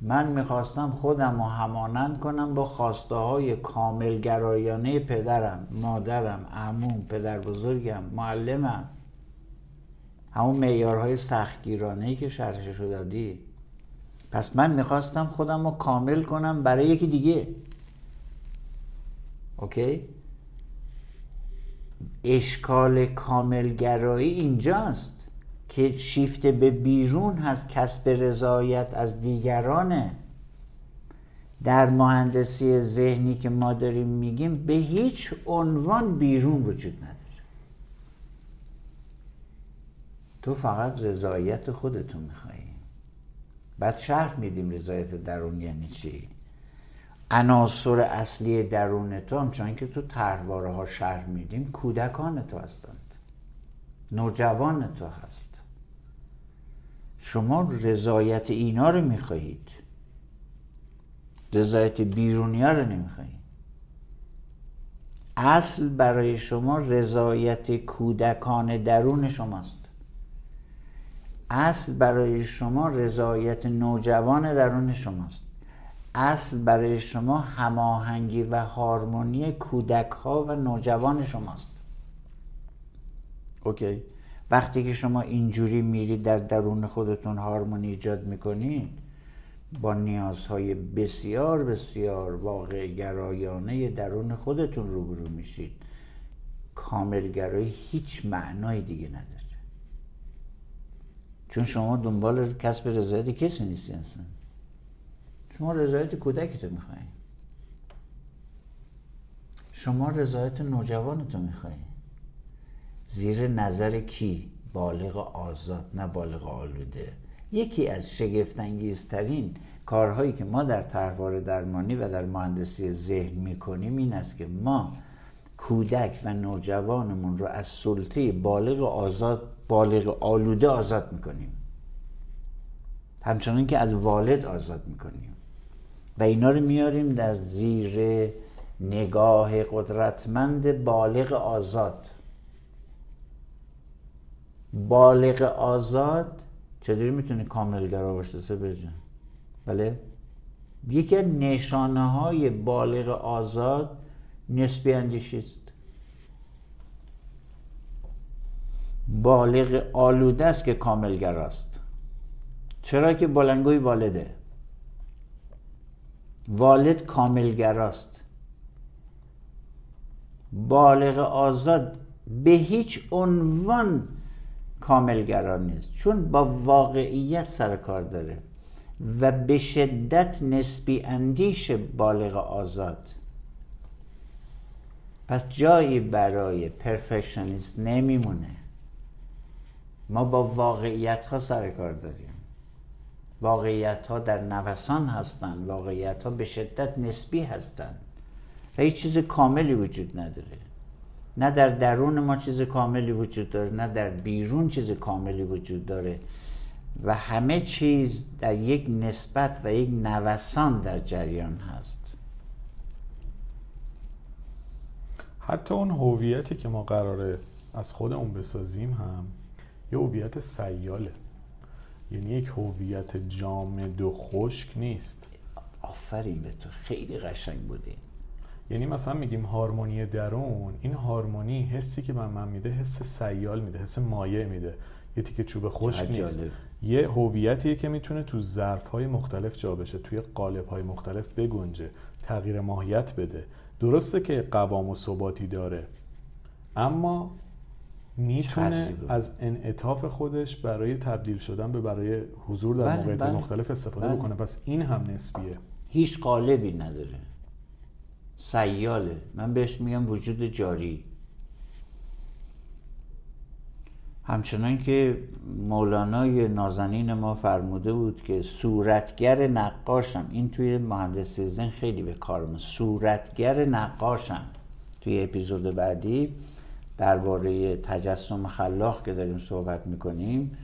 من می‌خواستم خودم رو همانند کنم با خواسته های کاملگرایانه پدرم مادرم عموم پدر بزرگم معلمم. همون معیارهای سختگیرانه که شرحش رو دادی. پس من می‌خواستم خودم رو کامل کنم برای یکی دیگه. اوکی؟ اشکال کاملگرایی اینجاست که شیفت به بیرون هست کسب رضایت از دیگرانه. در مهندسی ذهنی که ما داریم میگیم به هیچ عنوان بیرون وجود نداره. تو فقط رضایت خودتون میخوایی. بعد شرح میدیم رضایت درون یعنی چی؟ عناصر اصلی درون تو همچنان که تو تحواره ها شهر میدیم کودکان تو هستند. نوجوان تو هست. شما رضایت اینا رو می‌خواهید. رضایت بیرونی ها رو نمی‌خواهید. اصل برای شما رضایت کودکان درون شماست. اصل برای شما رضایت نوجوان درون شماست. اصل برای شما هماهنگی و هارمونی کودک ها و نوجوان شماست. اوکی. وقتی که شما اینجوری میرید در درون خودتون هارمونی ایجاد می‌کنید با نیازهای بسیار بسیار واقع گرایانه درون خودتون روبرو میشید. کاملگرایی هیچ معنای دیگه نداره. چون شما دنبال کسب رضایت کسی نیستی اصلا. شما رضایت کودکتو میخوایی شما رضایت نوجوانتو میخوایی زیر نظر کی؟ بالغ آزاد نه بالغ آلوده. یکی از شگفتانگیزترین کارهایی که ما در طرحواره درمانی و در مهندسی ذهن می‌کنیم این است که ما کودک و نوجوانمون رو از سلطه بالغ آزاد بالغ آلوده آزاد می‌کنیم. همچنان که از والد آزاد می‌کنیم. و اینا رو میاریم در زیر نگاه قدرتمند بالغ آزاد. بالغ آزاد چطوری می‌تونه کاملگرا باشه بجن بله؟ یکی از نشانه های بالغ آزاد نسبی اندیشی است. بالغ آلوده است که کاملگراست چرا که بلنگوی والده. والد کاملگراست. بالغ آزاد به هیچ عنوان کاملگرا نیست چون با واقعیت سر کار داره و به شدت نسبی اندیش بالغ آزاد. پس جایی برای پرفکشنیست نمیمونه. ما با واقعیت ها سر کار داریم. واقعیت ها در نوسان هستند واقعیت ها به شدت نسبی هستند. و هیچ چیز کاملی وجود نداره. نه در درون ما چیز کاملی وجود داره نه در بیرون چیز کاملی وجود داره. و همه چیز در یک نسبت و یک نوسان در جریان هست. حتی اون هویتی که ما قراره از خودمون بسازیم هم یه هویت سیاله. یعنی یک هویت جامد و خشک نیست. آفرین به تو خیلی قشنگ بوده. یعنی مثلا میگیم هارمونی درون این هارمونی حسی که من من میده حس سیال میده حس مایع میده. یه تیکه چوب خشک نیست. یه هویتیه که می‌تونه تو ظرف های مختلف جا بشه توی قالب های مختلف بگنجه تغییر ماهیت بده. درسته که قوام و ثباتی داره. اما می‌تونه از انعطاف خودش برای تبدیل شدن به برای حضور در بله موقعیت بله. مختلف استفاده بله. بکنه. پس این هم نسبیه. هیچ قالبی نداره. سیاله. من بهش میگم وجود جاری. همچنان که مولانای نازنین ما فرموده بود که صورتگر نقاشم. این توی مهندسی زن خیلی به کار صورتگر نقاشم. توی اپیزود بعدی درباره تجسم خلاق که داریم صحبت می‌کنیم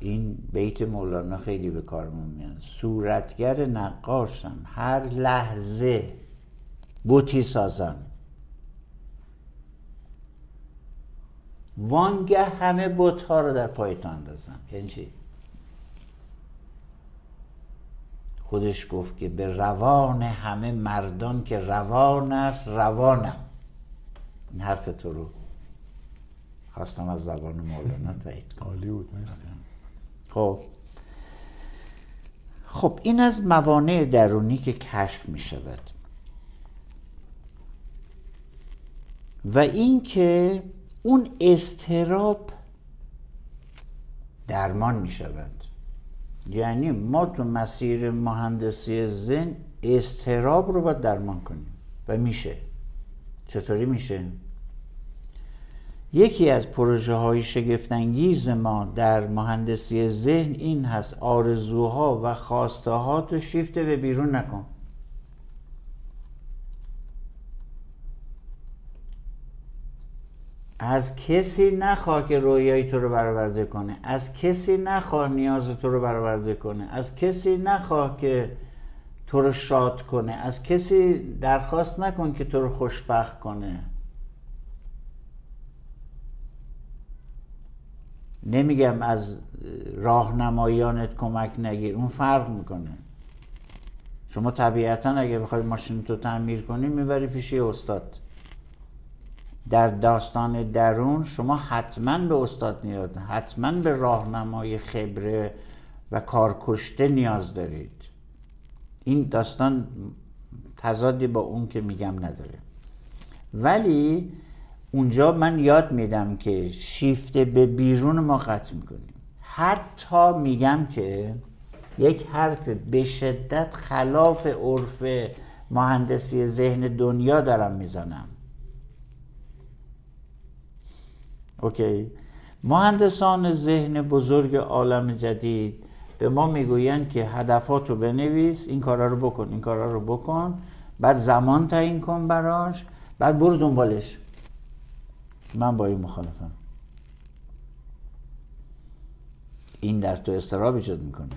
این بیت مولانا خیلی به کار میاد. صورتگر نقاشم هر لحظه بوتی سازم. وانگه همه بوت ها رو در پایت اندازم. یعنی چی؟ خودش گفت که به روان همه مردان که روان است روانم. این حرف تو رو خواستم از زبان مولانا تایید کنم. عالی بود مرسی. خب. خب این از موانع درونی که کشف می شود. و اینکه اون استراب درمان می شود. یعنی ما تو مسیر مهندسی زن استراب رو باید درمان کنیم و میشه. چطوری میشه؟ یکی از پروژه های شگفتانگیز ما در مهندسی ذهن این هست آرزوها و خواسته ها تو شیفته به بیرون نکن. از کسی نخواه که رویای تو رو برآورده کنه. از کسی نخواه نیاز تو رو برآورده کنه. از کسی نخواه که تو رو شاد کنه. از کسی درخواست نکن که تو رو خوشبخت کنه. نمیگم از راهنمایانت کمک نگیر. اون فرق می‌کنه. شما طبیعتا اگه بخوای ماشین تو تعمیر کنی می‌بری پیش استاد. در داستان درون شما حتما به استاد نیاز حتما به راهنمای خبره و کارکشته نیاز دارید. این داستان تضادی با اون که میگم نداره. ولی اونجا من یاد میدم که شیفته به بیرون ما قطع می‌کنیم. حتی میگم که یک حرف به شدت خلاف عرف مهندسی ذهن دنیا دارم می‌زنم. اوکی؟ مهندسان ذهن بزرگ عالم جدید به ما می‌گویند که هدفات رو بنویس این کارا رو بکن این کارا رو بکن. بعد زمان تعیین کن براش بعد برو دنبالش. من با این مخالفم. این در تو استراب ایجاد می‌کنه.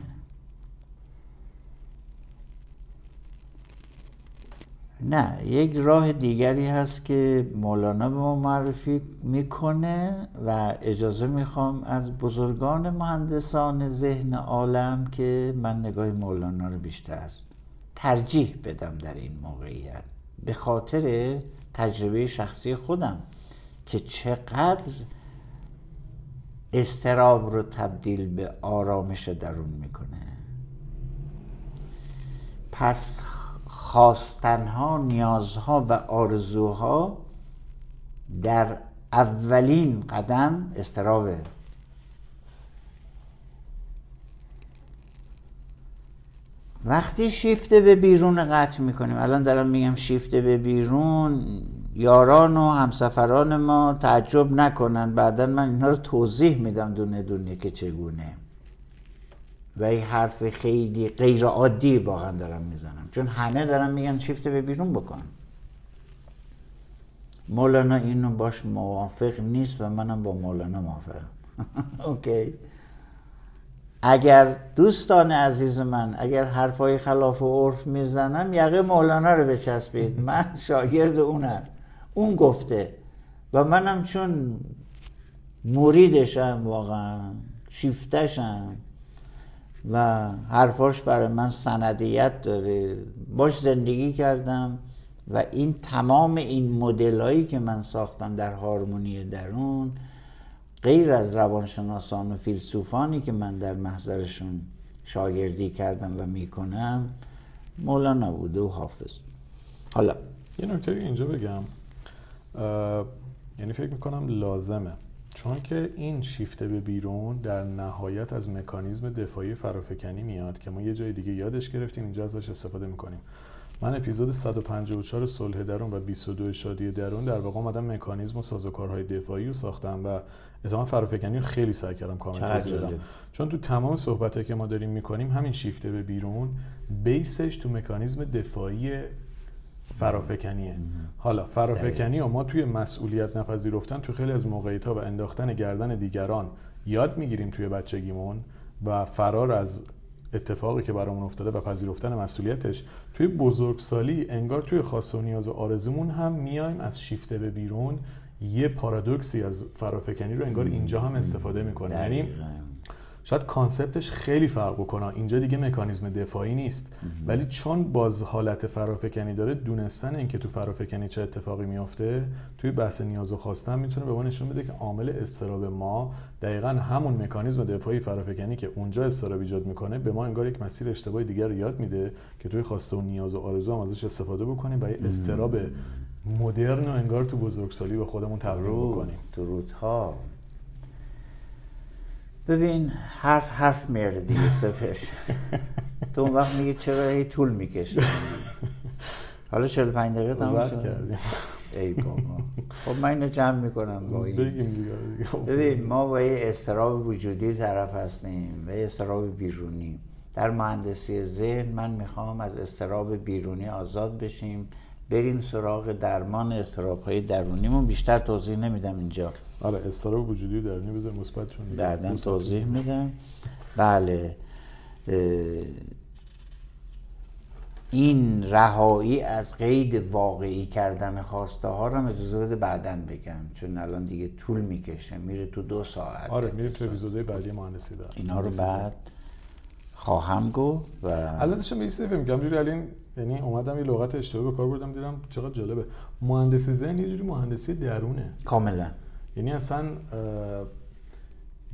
نه یک راه دیگری هست که مولانا به ما معرفی می‌کنه و اجازه می‌خوام از بزرگان مهندسان ذهن عالم که من نگاه مولانا رو بیشتر ترجیح بدم در این موقعیت. به خاطر تجربه شخصی خودم که چقدر استراب رو تبدیل به آرامش درون می‌کنه. پس خواستنها نیازها و آرزوها در اولین قدم استرابه وقتی شیفته به بیرون قطع می‌کنیم الان دارم میگم شیفته به بیرون یاران و همسفران ما تعجب نکنن بعدا من اینا رو توضیح میدم دونه دونه که چگونه. و این حرف خیلی غیر عادی واقعا دارم می‌زنم. چون همه دارم میگن شیفته به بیرون بکن. مولانا اینو باش موافق نیست و منم با مولانا موافقم. اوکی. اگر دوستان عزیز من اگر حرفای خلاف و عرف می‌زنم یقه مولانا رو بچسبید. من شاگرد اونم. اون گفته. و منم چون مریدشم واقعا شیفتشم. و حرفاش برای من سندیت داره. باش زندگی کردم و این تمام این مدل هایی که من ساختم در هارمونی درون غیر از روانشناسان و فیلسوفانی که من در محضرشون شاگردی کردم و می‌کنم مولانا بوده و حافظ. حالا یه نکته اینجا بگم. یعنی فکر می‌کنم لازمه. چون که این شیفته به بیرون در نهایت از مکانیزم دفاعی فرافکنی میاد که ما یه جای دیگه یادش گرفتیم اینجا ازش استفاده می‌کنیم. من اپیزود 154 صلح درون و 22 شادی درون در واقع آمدم مکانیزم و سازوکارهای دفاعی رو ساختم و اتفاقا فرافکنی رو خیلی سعی کردم کامل توضیح بدم. چون تو تمام صحبتایی که ما داریم می‌کنیم همین شیفته به بیرون بیسش تو مکانیزم دفاعی فرافکنیه. حالا فرافکنی و ما توی مسئولیت نپذیرفتن تو خیلی از موقعیت ها و انداختن گردن دیگران یاد می‌گیریم توی بچگیمون و فرار از اتفاقی که برامون افتاده و پذیرفتن مسئولیتش توی بزرگسالی انگار توی خاص و نیاز و آرزومون هم میایم از شیفته به بیرون یه پارادوکسی از فرافکنی رو انگار اینجا هم استفاده می‌کنه یعنی شاید کانسپتش خیلی فرق بکنه. اینجا دیگه مکانیزم دفاعی نیست. ولی چون باز حالت فرافکنی داره دونستن اینکه تو فرافکنی چه اتفاقی میافته توی بحث نیاز و خواستن می‌تونه به ما نشون بده که عامل استراب ما دقیقا همون مکانیزم دفاعی فرافکنی که اونجا استراب ایجاد می‌کنه به ما انگار یک مسیر اشتباهی دیگر رو یاد میده که توی خواسته و نیاز و آرزو هم ازش استفاده بکنیم و یه استراب مدرن و انگار تو بزرگسالی به خودمون تبدیل بکنیم. درودها. ببین حرف حرف میاره دیگه سفش تو اون وقت میگه چرا هی طول می‌کشه؟ حالا 45 دقیقه تمام شد. ای بابا. خب من اینو جمع می‌کنم با این. ببین ما با یه استراب وجودی طرف هستیم و یه استراب بیرونی. در مهندسی ذهن من می‌خوام از استراب بیرونی آزاد بشیم. بریم سراغ درمان استراب های درونیمون. بیشتر توضیح نمیدم اینجا. آره استراب وجودی درونی بذار مثبت چون بعدا توضیح میدم. بله. این رهایی از قید واقعی کردن خواسته ها رو اجازه بده بعدا بگم چون الان دیگه طول می‌کشه. میره تو دو ساعت. آره میره تو اپیزودهای بعدی مهندسی دار اینا رو بعد خواهم گفت و الان داشتم یه چیزی میگم جوری الان یعنی اومدم یه لغت اشتباهی به کار بردم دیدم چقدر جالبه. مهندسی ذهن یه جوری مهندسی درونه. کاملا. یعنی اصلا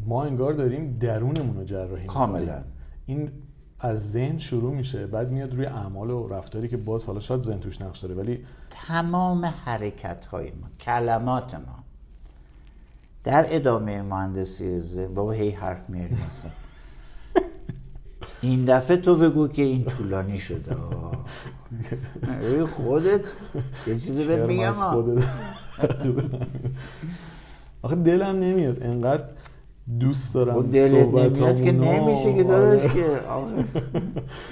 ما انگار داریم درونمون رو جراحی کاملا. این از ذهن شروع میشه بعد میاد روی اعمال و رفتاری که باز حالا شاید ذهن توش نقش داره ولی تمام حرکت های ما کلمات ما در ادامه مهندسی ذهن بابا هی حرف میاری مثلا. این دفعه تو بگو که این طولانی شده. خودت یه چیزی بهت میگم آخه دلم نمیاد انقدر دوست دارم خب دلت نمیاد که نمیشه که داداش که.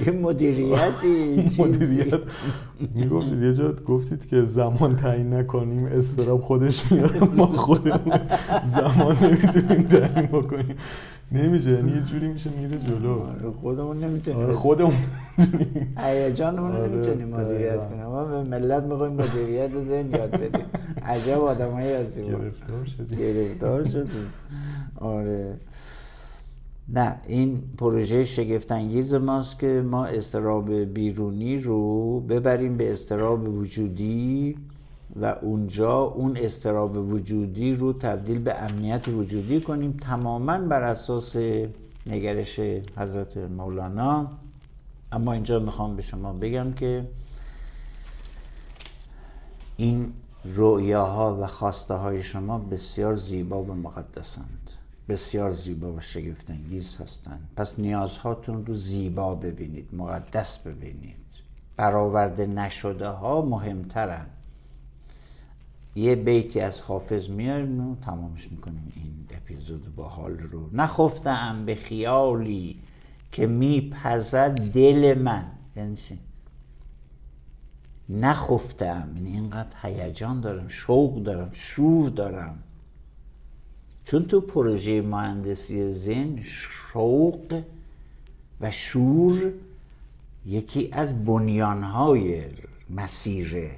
یه مدیریتی. مدیریت. می‌گفتید یه جا گفتید که زمان تعیین نکنیم استراب خودش میاد ما خودمون زمان نمی‌تونیم تعیین بکنیم. نمیشه یعنی یه جوری میشه میره جلو. آره، خودمون نمی‌تونیم. آره خودمون هیجانمون آره نمی‌تونیم مدیریت کنیم. ما به ملت می‌خوایم مدیریت ذهن یاد بدیم. عجب آدمایی هستیم گرفتار شدیم. گرفتار شدیم. آره. نه این پروژه شگفتانگیز ماست که ما استراب بیرونی رو ببریم به استراب وجودی و اونجا اون استراب وجودی رو تبدیل به امنیت وجودی کنیم. تماما بر اساس نگرش حضرت مولانا. اما اینجا می‌خوام به شما بگم که این رؤیاها و خواسته های شما بسیار زیبا و مقدسند. بسیار زیبا و شگفتانگیز هستند پس نیازهاتون رو زیبا ببینید مقدس ببینید. برآورده نشده ها مهمترن. یه بیتی از حافظ میاریم و تمامش می‌کنیم این اپیزود با حال رو. نخفتم به خیالی که میپزد دل من. یعنی؟ نخفتم یعنی اینقدر هیجان دارم شوق دارم شور دارم. چون تو پروژه مهندسی زن شوق و شور یکی از بنیانهای مسیره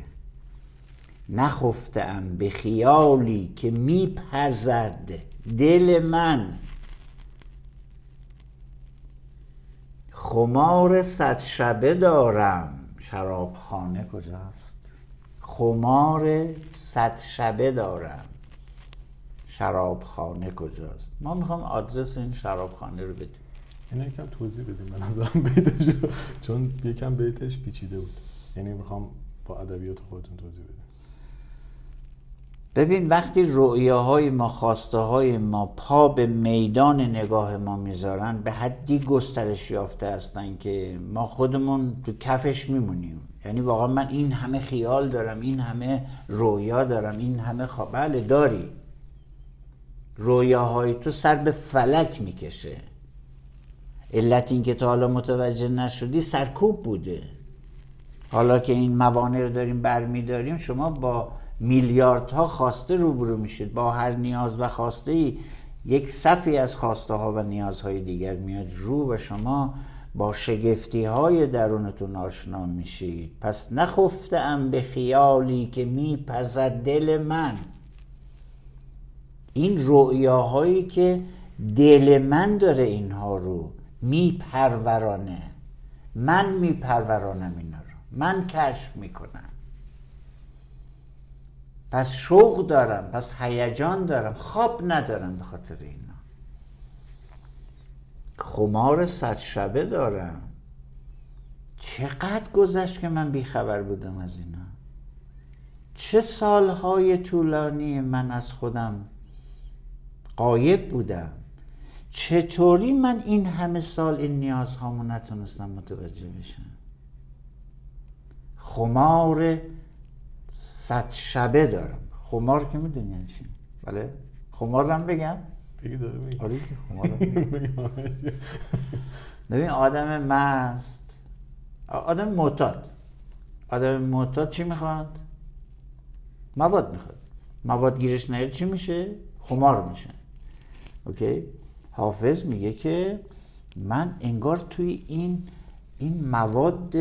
نخفتم به خیالی که میپزد دل من خمار صد شبه دارم شرابخانه کجاست خمار صد شبه دارم شرابخانه کجاست؟ ما می‌خوام آدرس این شرابخانه رو بدیم. اینو یکم توضیح بدیم به نظرم بیتش چون یکم بیتش پیچیده بود. یعنی می‌خوام با ادبیات خودتون توضیح بدیم. ببین وقتی رؤیاهای ما خواسته های ما پا به میدان نگاه ما می‌ذارن به حدی گسترش یافته هستن که ما خودمون تو کفش میمونیم. یعنی واقعا من این همه خیال دارم این همه رویا دارم این همه خواب بله داری. رویاهای تو سر به فلک می‌کشه. علت این که تا حالا متوجه نشدی سرکوب بوده. حالا که این موانع رو داریم برمیداریم شما با میلیاردها خواسته روبرو میشید. با هر نیاز و خواسته ای یک صفی از خواسته ها و نیازهای دیگر میاد رو و شما با شگفتی های درونتون آشنا میشید. پس نخفتم به خیالی که میپزد دل من. این رؤیاهایی که دل من داره اینها رو میپرورانه. من میپرورانم اینا رو. من کشف می‌کنم. پس شوق دارم پس هیجان دارم خواب ندارم به خاطر اینا. خمار صد شبه دارم. چقدر گذشت که من بیخبر بودم از اینا؟ چه سالهای طولانی من از خودم قایب بودم. چطوری من این همه سال این نیازهامو نتونستم متوجه بشم؟ خمار صد شبه دارم. خمار که می‌دونی یعنی چی؟ بله. خمار هم بگم. بگی داره بگی آره که خمار ببین آدم مست. آدم معتاد. آدم معتاد چی می‌خواد؟ مواد می‌خواد. مواد گیرش نیاد چی میشه؟ خمار میشه. اوکی؟ حافظ میگه که من انگار توی این این مواد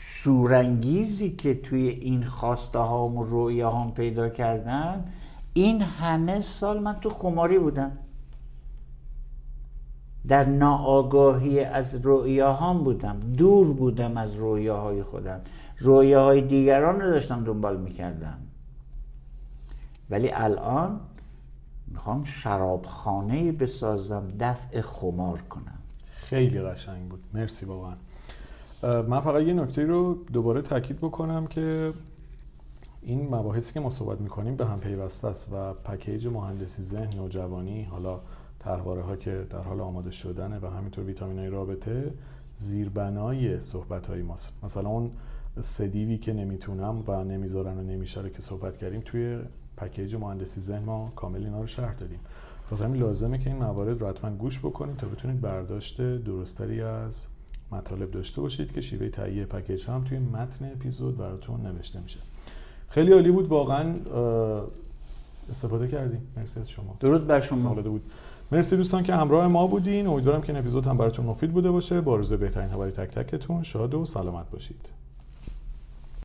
شورانگیزی که توی این خواسته هام و رویه هام پیدا کردم این همه سال من تو خماری بودم. در ناآگاهی از رویاهام بودم. دور بودم از رویاهای خودم. رویاهای دیگران رو داشتم دنبال می‌کردم. ولی الان می‌خوام شرابخانه بسازم دفع خمار کنم. خیلی قشنگ بود. مرسی واقعا. من فقط یه نکته رو دوباره تاکید بکنم که این مباحثی که ما صحبت می‌کنیم به هم پیوسته است و پکیج مهندسی ذهن نوجوانی حالا طرحواره ها که در حال آماده شدنه و همینطور ویتامین های رابطه زیربنای صحبت های ماست. مثلا اون سدیوی که نمی‌تونم و نمی‌ذارن و نمیشه که صحبت کردیم توی پکیج مهندسی ذهن ما کامل اینا رو شرح دادیم. پس همین لازمه که این موارد رو حتما گوش بکنید تا بتونید برداشت درستری از مطالب داشته باشید که شیوه تهیه پکیج هم توی متن اپیزود براتون نوشته میشه. خیلی عالی بود واقعا استفاده کردیم. مرسی از شما. درود بر شما. بود. مرسی دوستان که همراه ما بودین. امیدوارم که این اپیزود هم براتون مفید بوده باشه. با روز بهترین هوای تک تکتون شاد و سلامت باشید.